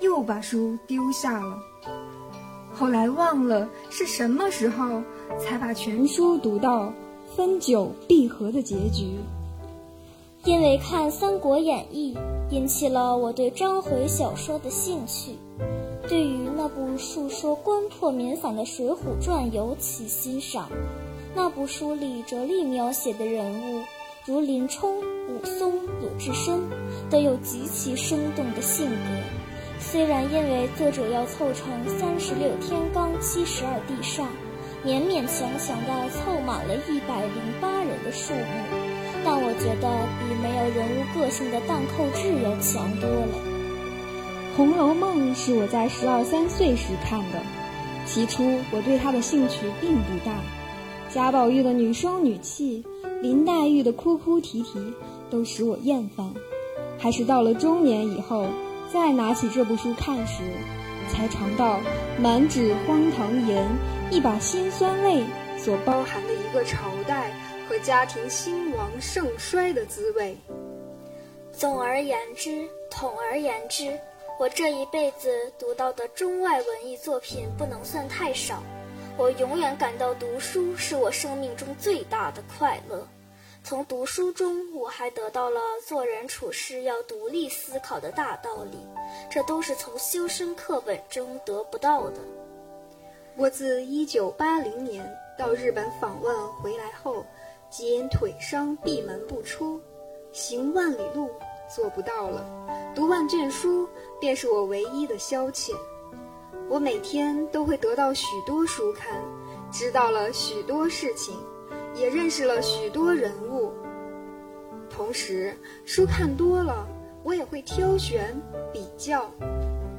又把书丢下了。后来忘了是什么时候，才把全书读到分久必合的结局。因为看《三国演义》，引起了我对章回小说的兴趣，对于那部述说关破民反的《水浒传》尤其欣赏。那部书里着力描写的人物。如林冲、武松、鲁智深，都有极其生动的性格。虽然因为作者要凑成三十六天罡七十二地煞，勉勉强强地凑满了一百零八人的数目，但我觉得比没有人物个性的《荡寇志》要强多了。《红楼梦》是我在十二三岁时看的，起初我对它的兴趣并不大。贾宝玉的女声女气。林黛玉的哭哭啼啼都使我厌烦，还是到了中年以后，再拿起这部书看时，才尝到满纸荒唐言、一把辛酸泪所包含的一个朝代和家庭兴亡盛衰的滋味。总而言之，统而言之，我这一辈子读到的中外文艺作品不能算太少。我永远感到读书是我生命中最大的快乐。从读书中，我还得到了做人处事要独立思考的大道理，这都是从修身课本中得不到的。我自1980年到日本访问回来后，即因腿伤闭门不出，行万里路做不到了，读万卷书便是我唯一的消遣。我每天都会得到许多书看，知道了许多事情，也认识了许多人物。同时，书看多了，我也会挑选比较。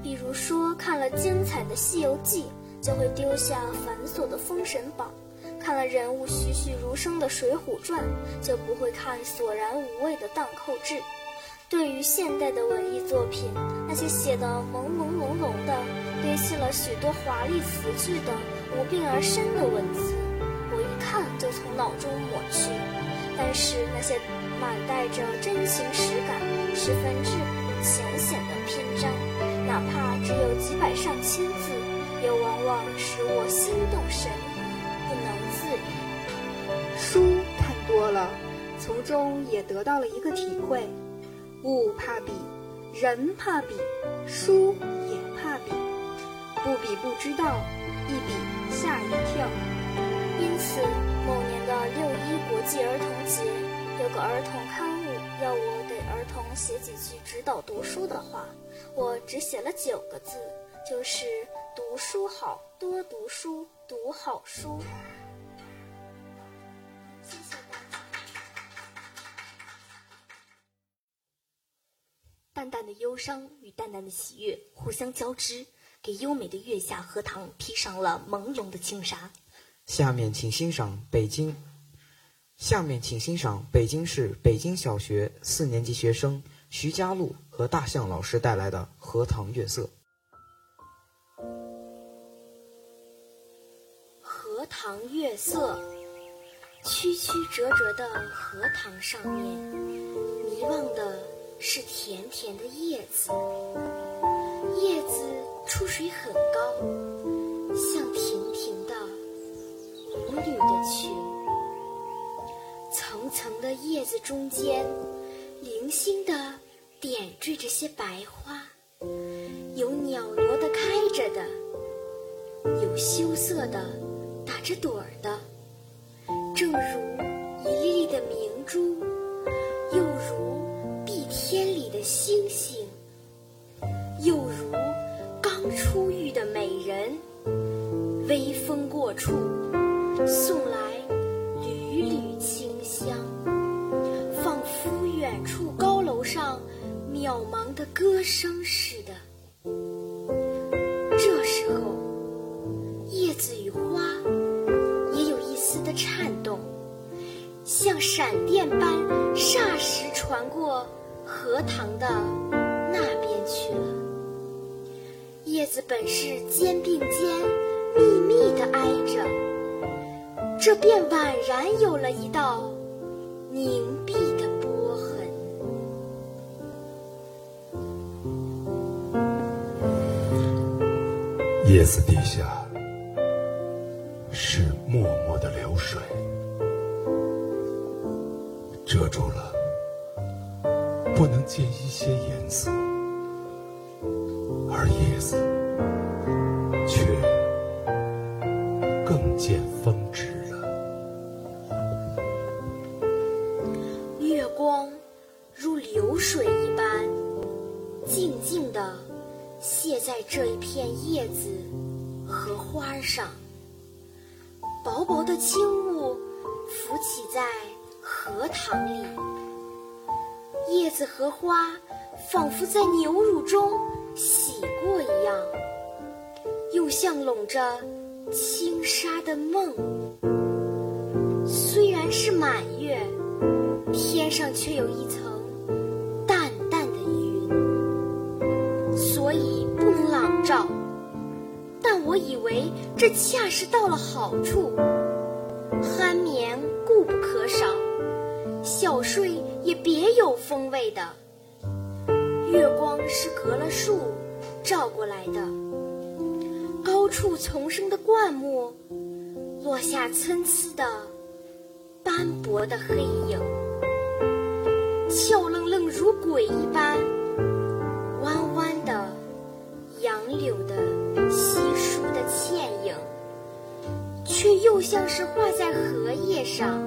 比如说，看了精彩的《西游记》，就会丢下繁琐的《封神榜》；看了人物栩栩如生的《水浒传》，就不会看索然无味的《荡寇志》。对于现代的文艺作品，那些写的朦朦胧胧的、堆砌了许多华丽词句的无病而生的文字，我一看就从脑中抹去。但是那些满带着真情实感、十分质朴浅显的篇章，哪怕只有几百上千字，也往往使我心动神怡，不能自已。书看多了，从中也得到了一个体会。物怕比，人怕比，书也怕比。不比不知道，一比吓一跳。因此，某年的六一国际儿童节，有个儿童刊物要我给儿童写几句指导读书的话，我只写了九个字，就是“读书好，多读书，读好书”。淡淡的忧伤与淡淡的喜悦互相交织，给优美的月下荷塘披上了朦胧的轻纱。下面请欣赏北京。下面请欣赏北京市北京小学四年级学生徐佳璐和大象老师带来的《荷塘月色》。荷塘月色，曲曲折折的荷塘上面，迷望的是甜甜的叶子。叶子出水很高，像亭亭的舞女的裙。层层的叶子中间，零星的点缀着些白花，有袅娜的开着的，有羞涩的打着朵儿的，正如一粒粒的明珠，星星，又如刚出浴的美人。微风过处，送来缕缕清香，仿佛远处高楼上渺茫的歌声似的。这时候，叶子与花也有一丝的颤动，像闪电般霎时传过荷塘的那边去了。叶子本是肩并肩，密密地挨着，这便宛然有了一道凝碧的波痕。叶子底下是脉脉的流水，遮住了，不能见一些颜色，而叶子却更见风致了。月光如流水一般，静静地泻在这一片叶子和花上。薄薄的轻雾浮起在荷塘里，叶子和花仿佛在牛乳中洗过一样，又像笼着轻纱的梦。虽然是满月，天上却有一层淡淡的云，所以不能朗照。但我以为这恰是到了好处，酣眠固不可少，小睡也别有风味的。月光是隔了树照过来的，高处丛生的灌木落下参差的斑驳的黑影，俏愣愣如鬼一般，弯弯的杨柳的稀疏的倩影，却又像是画在荷叶上。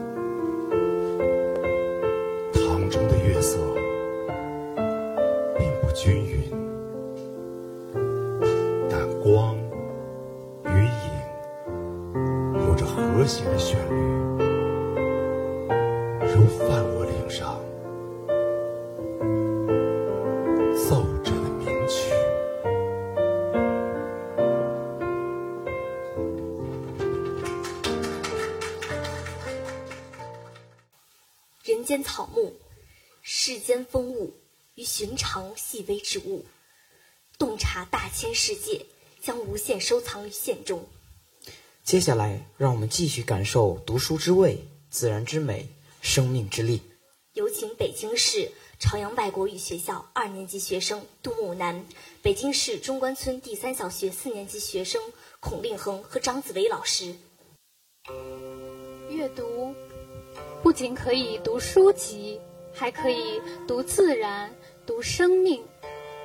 常细微之物，洞察大千世界，将无限收藏于线中。接下来，让我们继续感受读书之味、自然之美、生命之力。有请北京市朝阳外国语学校二年级学生杜木南，北京市中关村第三小学四年级学生孔令恒和张子维老师。阅读不仅可以读书籍，还可以读自然、读生命。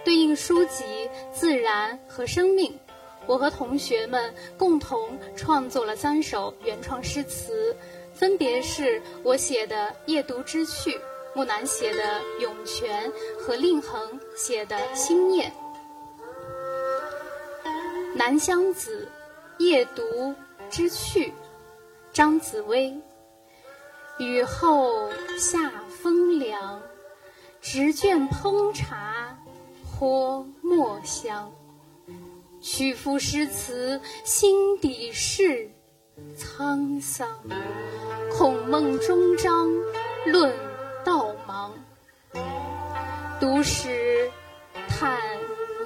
对应书籍、自然和生命，我和同学们共同创作了三首原创诗词，分别是我写的《夜读之趣》，木南写的《涌泉》和令恒写的《心念》。南乡子，夜读之趣，张子薇。雨后夏风凉，执卷烹茶泼墨香。曲赋诗词心底事，沧桑。孔孟终章论道茫。读时叹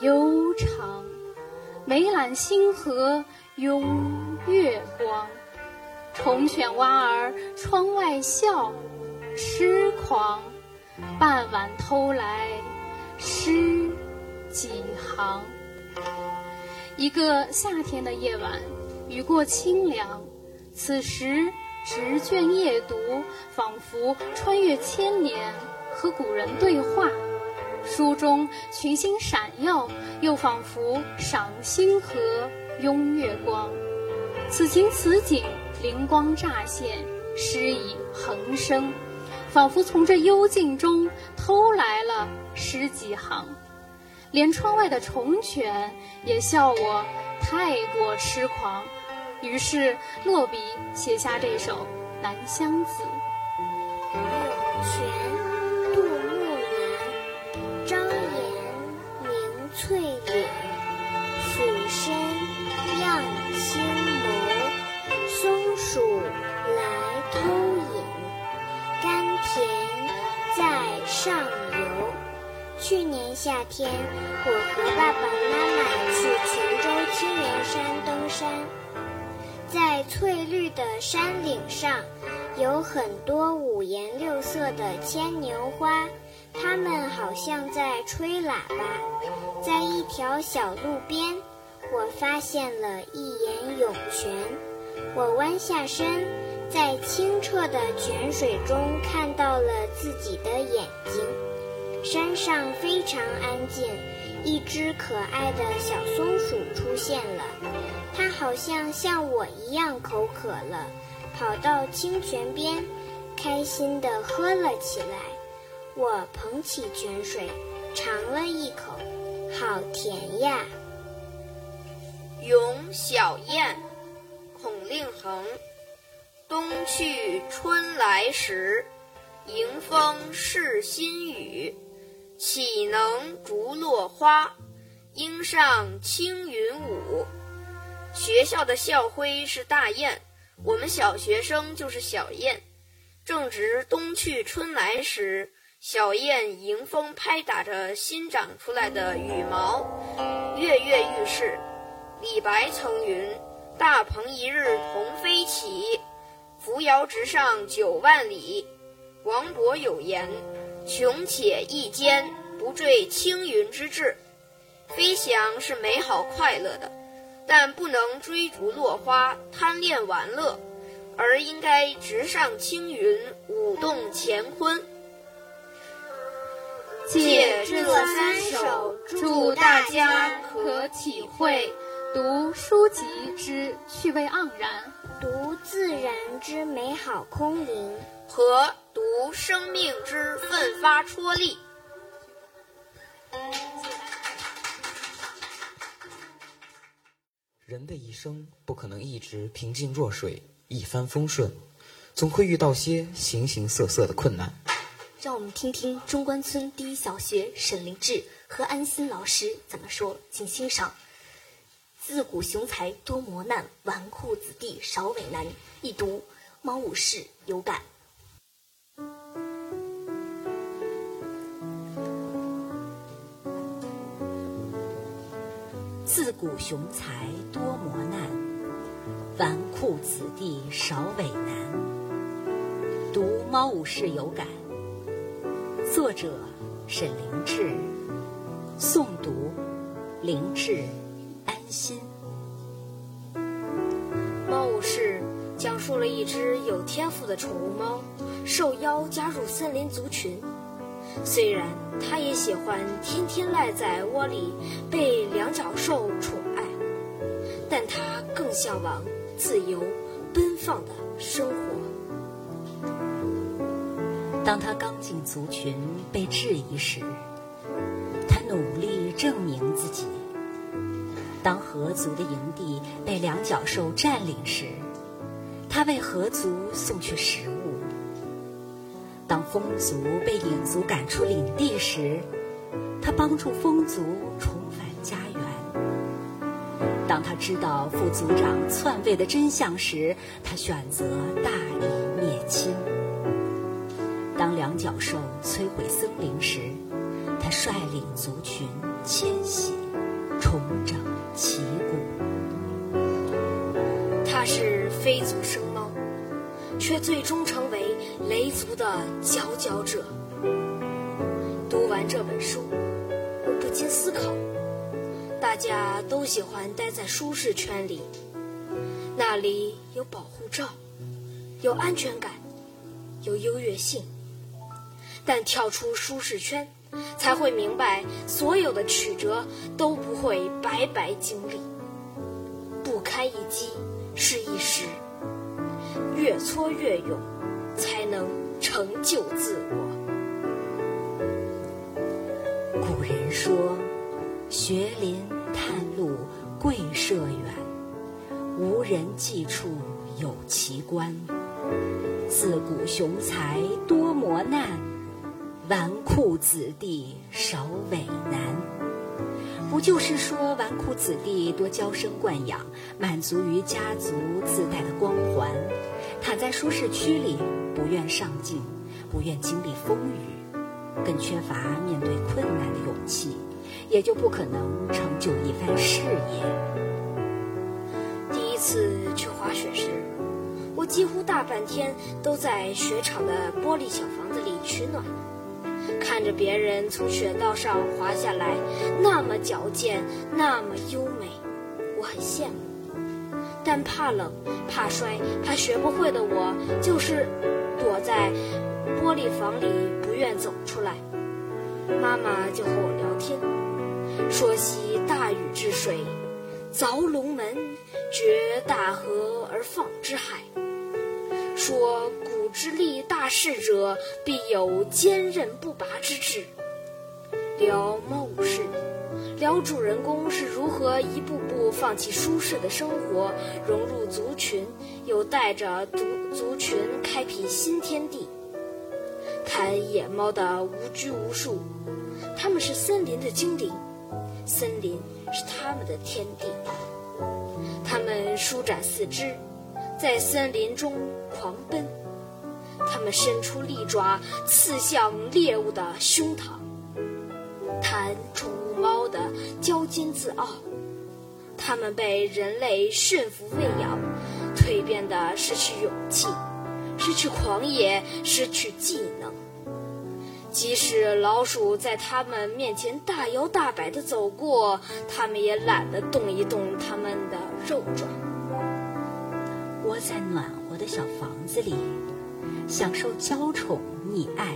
悠长，每览星河拥月光。虫犬蛙儿窗外笑，痴狂。傍晚偷来诗几行。一个夏天的夜晚，雨过清凉。此时执卷夜读，仿佛穿越千年，和古人对话。书中群星闪耀，又仿佛赏星河拥月光。此情此景，灵光乍现，诗意横生，仿佛从这幽静中偷来了十几行。连窗外的虫犬也笑我太过痴狂，于是落笔写下这首《南乡子》。上游。去年夏天，我和爸爸妈妈去泉州青源山登山，在翠绿的山岭上，有很多五颜六色的牵牛花，它们好像在吹喇叭。在一条小路边，我发现了一眼涌泉，我弯下身，在清澈的泉水中看到了自己的眼睛。山上非常安静，一只可爱的小松鼠出现了。它好像像我一样口渴了，跑到清泉边，开心地喝了起来。我捧起泉水，尝了一口，好甜呀！咏小燕，孔令恒。冬去春来时，迎风是新雨。岂能逐落花？应上青云舞。学校的校徽是大雁，我们小学生就是小雁。正值冬去春来时，小雁迎风拍打着新长出来的羽毛，跃跃欲试。李白曾云：“大鹏一日同飞起，扶摇直上九万里。”王勃有言。穷且益坚，不坠青云之志。飞翔是美好快乐的，但不能追逐落花、贪恋玩乐，而应该直上青云，舞动乾坤。借这三首，祝大家可体会读书籍之趣味盎然，读自然之美好空灵。和读生命之奋发戳力。人的一生不可能一直平静若水、一帆风顺，总会遇到些形形色色的困难。让我们听听中关村第一小学沈凌志和安心老师怎么说，请欣赏：“自古雄才多磨难，纨绔子弟少为难。”一读，猫武士有感。自古雄才多磨难，纨绔子弟少为难。读《猫武士有感》，作者沈凌志，诵读凌志心。猫武士讲述了一只有天赋的宠物猫，受邀加入森林族群。虽然它也喜欢天天赖在窝里被两脚兽宠爱，但它更向往自由奔放的生活。当他刚进族群被质疑时，他努力证明自己；当河族的营地被两脚兽占领时，他为河族送去食物。当风族被影族赶出领地时，他帮助风族重返家园。当他知道副族长篡位的真相时，他选择大义灭亲。当两角兽摧毁森林时，他率领族群迁徙，重整旗鼓。他是飞族生猫，却最终成为雷族的佼佼者。读完这本书，我不禁思考：大家都喜欢待在舒适圈里，那里有保护罩，有安全感，有优越性。但跳出舒适圈，才会明白，所有的曲折都不会白白经历。不堪一击是一时，越挫越勇，才能成就自我。古人说：“学林探路贵社远，无人迹处有奇观。自古雄才多磨难。”纨绔子弟少为难，不就是说纨绔子弟多娇生惯养，满足于家族自带的光环，躺在舒适区里，不愿上进，不愿经历风雨，更缺乏面对困难的勇气，也就不可能成就一番事业。第一次去滑雪时，我几乎大半天都在雪场的玻璃小房子里取暖。看着别人从雪道上滑下来，那么矫健，那么优美，我很羡慕。但怕冷、怕摔、怕学不会的我，就是躲在玻璃房里不愿走出来。妈妈就和我聊天，说起大禹治水，凿龙门，决大河而放之海，说。之立大事者，必有坚韧不拔之志。聊猫武士，聊主人公是如何一步步放弃舒适的生活，融入族群，又带着族族群开辟新天地。谈野猫的无拘无束，他们是森林的精灵，森林是他们的天地。他们舒展四肢，在森林中狂奔。他们伸出利爪，刺向猎物的胸膛。谈宠物猫的骄矜自傲，它们被人类驯服喂养，蜕变的失去勇气，失去狂野，失去技能。即使老鼠在它们面前大摇大摆地走过，它们也懒得动一动它们的肉爪。窝在暖和的小房子里。享受娇宠溺爱，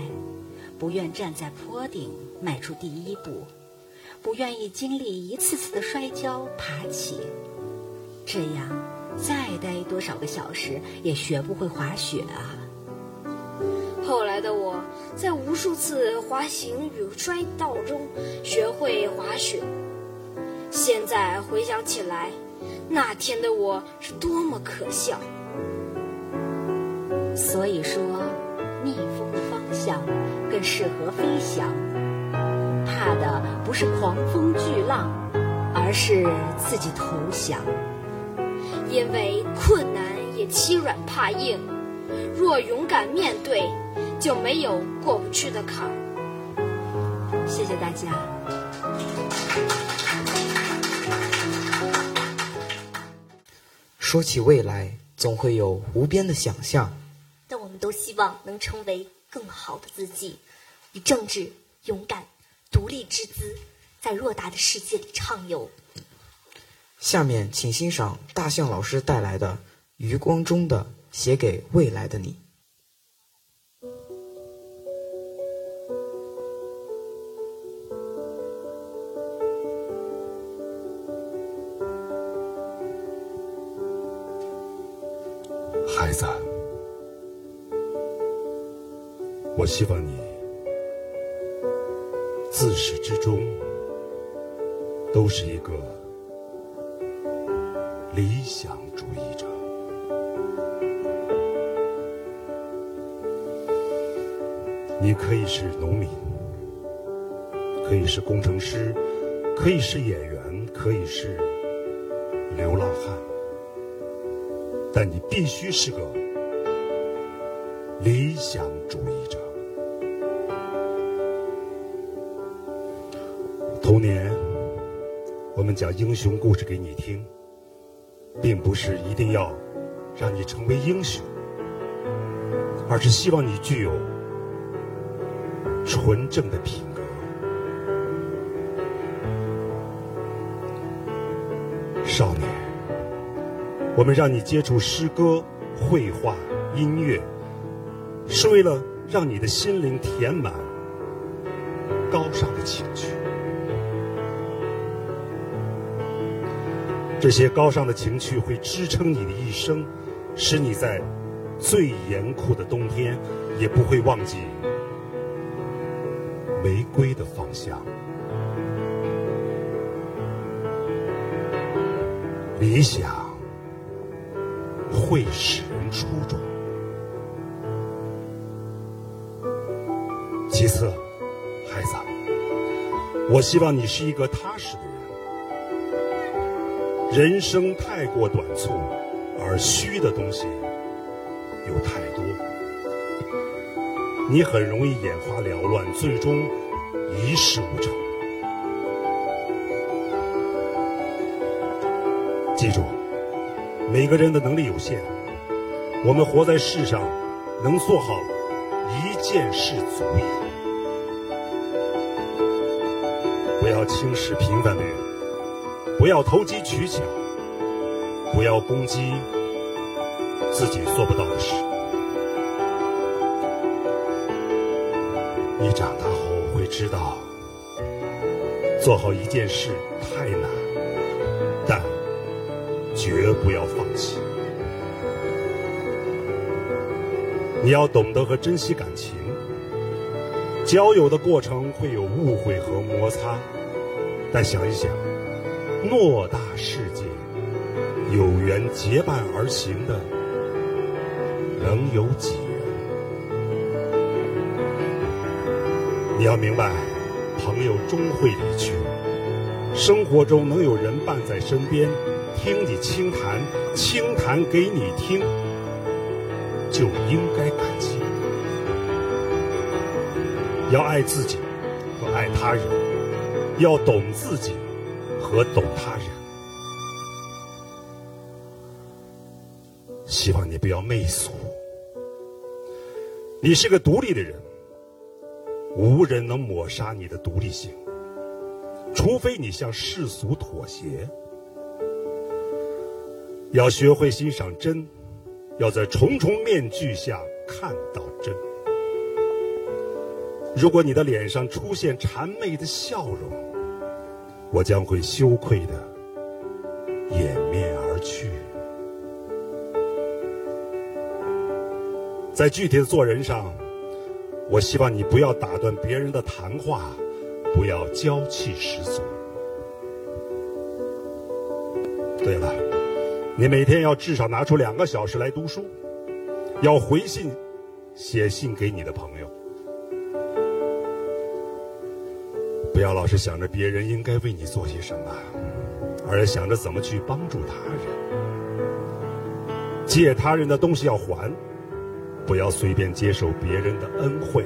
不愿站在坡顶迈出第一步，不愿意经历一次次的摔跤爬起，这样再待多少个小时也学不会滑雪啊！后来的我在无数次滑行与摔倒中学会滑雪，现在回想起来，那天的我是多么可笑。所以说，逆风的方向更适合飞翔。怕的不是狂风巨浪，而是自己投降。因为困难也欺软怕硬，若勇敢面对，就没有过不去的坎儿。谢谢大家。说起未来，总会有无边的想象。都希望能成为更好的自己，以正直、勇敢、独立之姿，在偌大的世界里畅游。下面，请欣赏大象老师带来的《余光中的写给未来的你》。我希望你自始至终都是一个理想主义者。你可以是农民，可以是工程师，可以是演员，可以是流浪汉，但你必须是个理想主义者。童年，我们讲英雄故事给你听，并不是一定要让你成为英雄，而是希望你具有纯正的品格。少年，我们让你接触诗歌、绘画、音乐，是为了让你的心灵填满高尚的情趣。这些高尚的情趣会支撑你的一生，使你在最严酷的冬天也不会忘记玫瑰的芳香。理想会使人出众。其次，孩子，我希望你是一个踏实的人。人生太过短促，而虚的东西有太多，你很容易眼花缭乱，最终一事无成。记住，每个人的能力有限，我们活在世上，能做好一件事足矣。不要轻视平凡的人，不要投机取巧，不要攻击自己做不到的事。你长大后会知道，做好一件事太难，但绝不要放弃。你要懂得和珍惜感情。交友的过程会有误会和摩擦，但想一想，偌大世界，有缘结伴而行的，能有几人？你要明白，朋友终会离去，生活中能有人伴在身边，听你倾谈，倾谈给你听，就应该感激。要爱自己和爱他人，要懂自己和懂他人。希望你不要媚俗。你是个独立的人，无人能抹杀你的独立性，除非你向世俗妥协。要学会欣赏真，要在重重面具下看到真。如果你的脸上出现谄媚的笑容，我将会羞愧的掩面而去。在具体的做人上，我希望你不要打断别人的谈话，不要娇气十足。对了，你每天要至少拿出两个小时来读书，要回信、写信给你的朋友。不要老是想着别人应该为你做些什么，而是想着怎么去帮助他人。借他人的东西要还，不要随便接受别人的恩惠。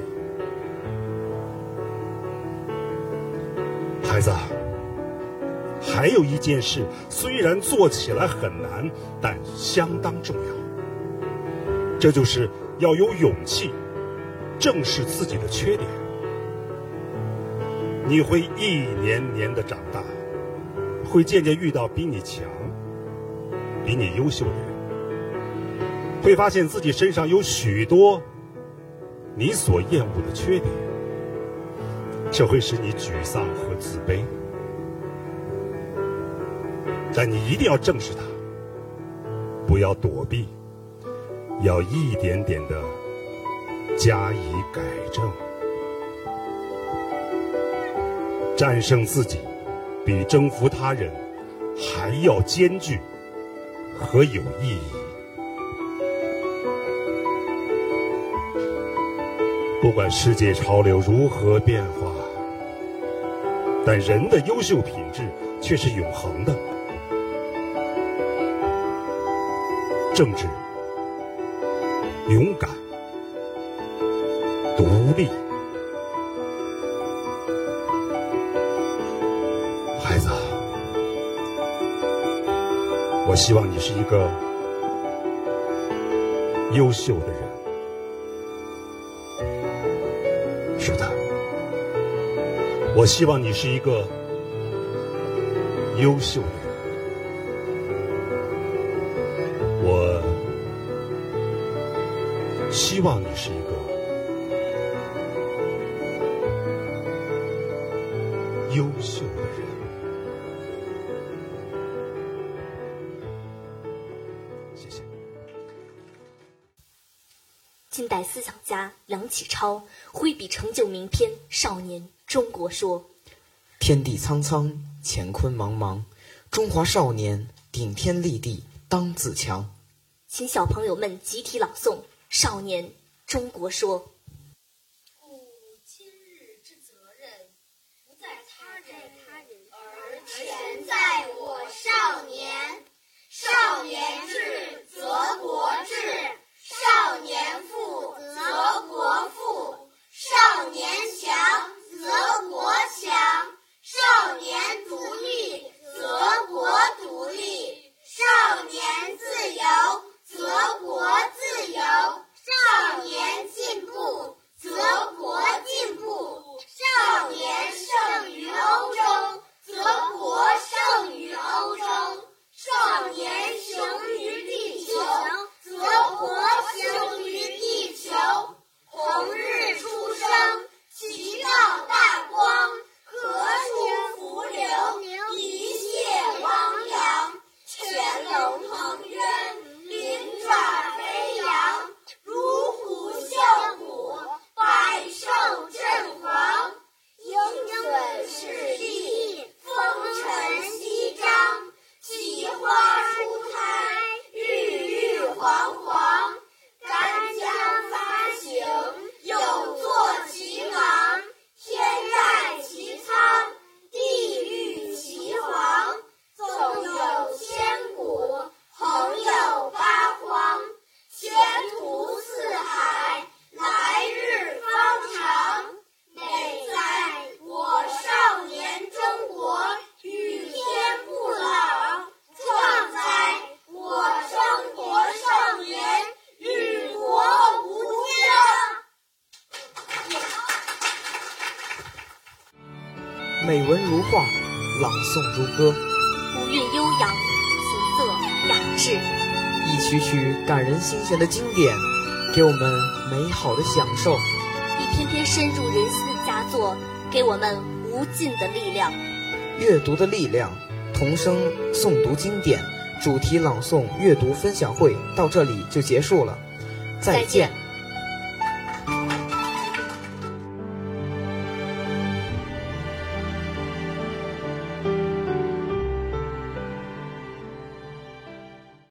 孩子，还有一件事，虽然做起来很难，但相当重要。这就是要有勇气，正视自己的缺点。你会一年年的长大，会渐渐遇到比你强、比你优秀的人，会发现自己身上有许多你所厌恶的缺点，这会使你沮丧和自卑。但你一定要正视它，不要躲避，要一点点的加以改正。战胜自己，比征服他人还要艰巨和有意义。不管世界潮流如何变化，但人的优秀品质却是永恒的。正直、勇敢、独立。我希望你是一个优秀的人。是的，我希望你是一个优秀的人。我希望你是一个优秀的人。启超挥笔成就名篇《少年中国说》：天地苍苍，乾坤茫茫，中华少年顶天立地当自强。请小朋友们集体朗诵《少年中国说》。故今日之责任，不在他人，而全在我少年。少年智，则国智；少年富，则国富；少年强，则国强；少年独立，则国独立；少年自由。则国自由，少年进步，则国进步；少年胜于欧洲，则国胜于欧洲；少年雄于地球，则国雄于美文如画，朗诵如歌，古韵悠扬，琴瑟。雅致，一曲曲感人心弦的经典，给我们美好的享受；一篇篇深入人心的佳作，给我们无尽的力量。阅读的力量，童声诵读经典主题朗诵阅读分享会到这里就结束了，再见。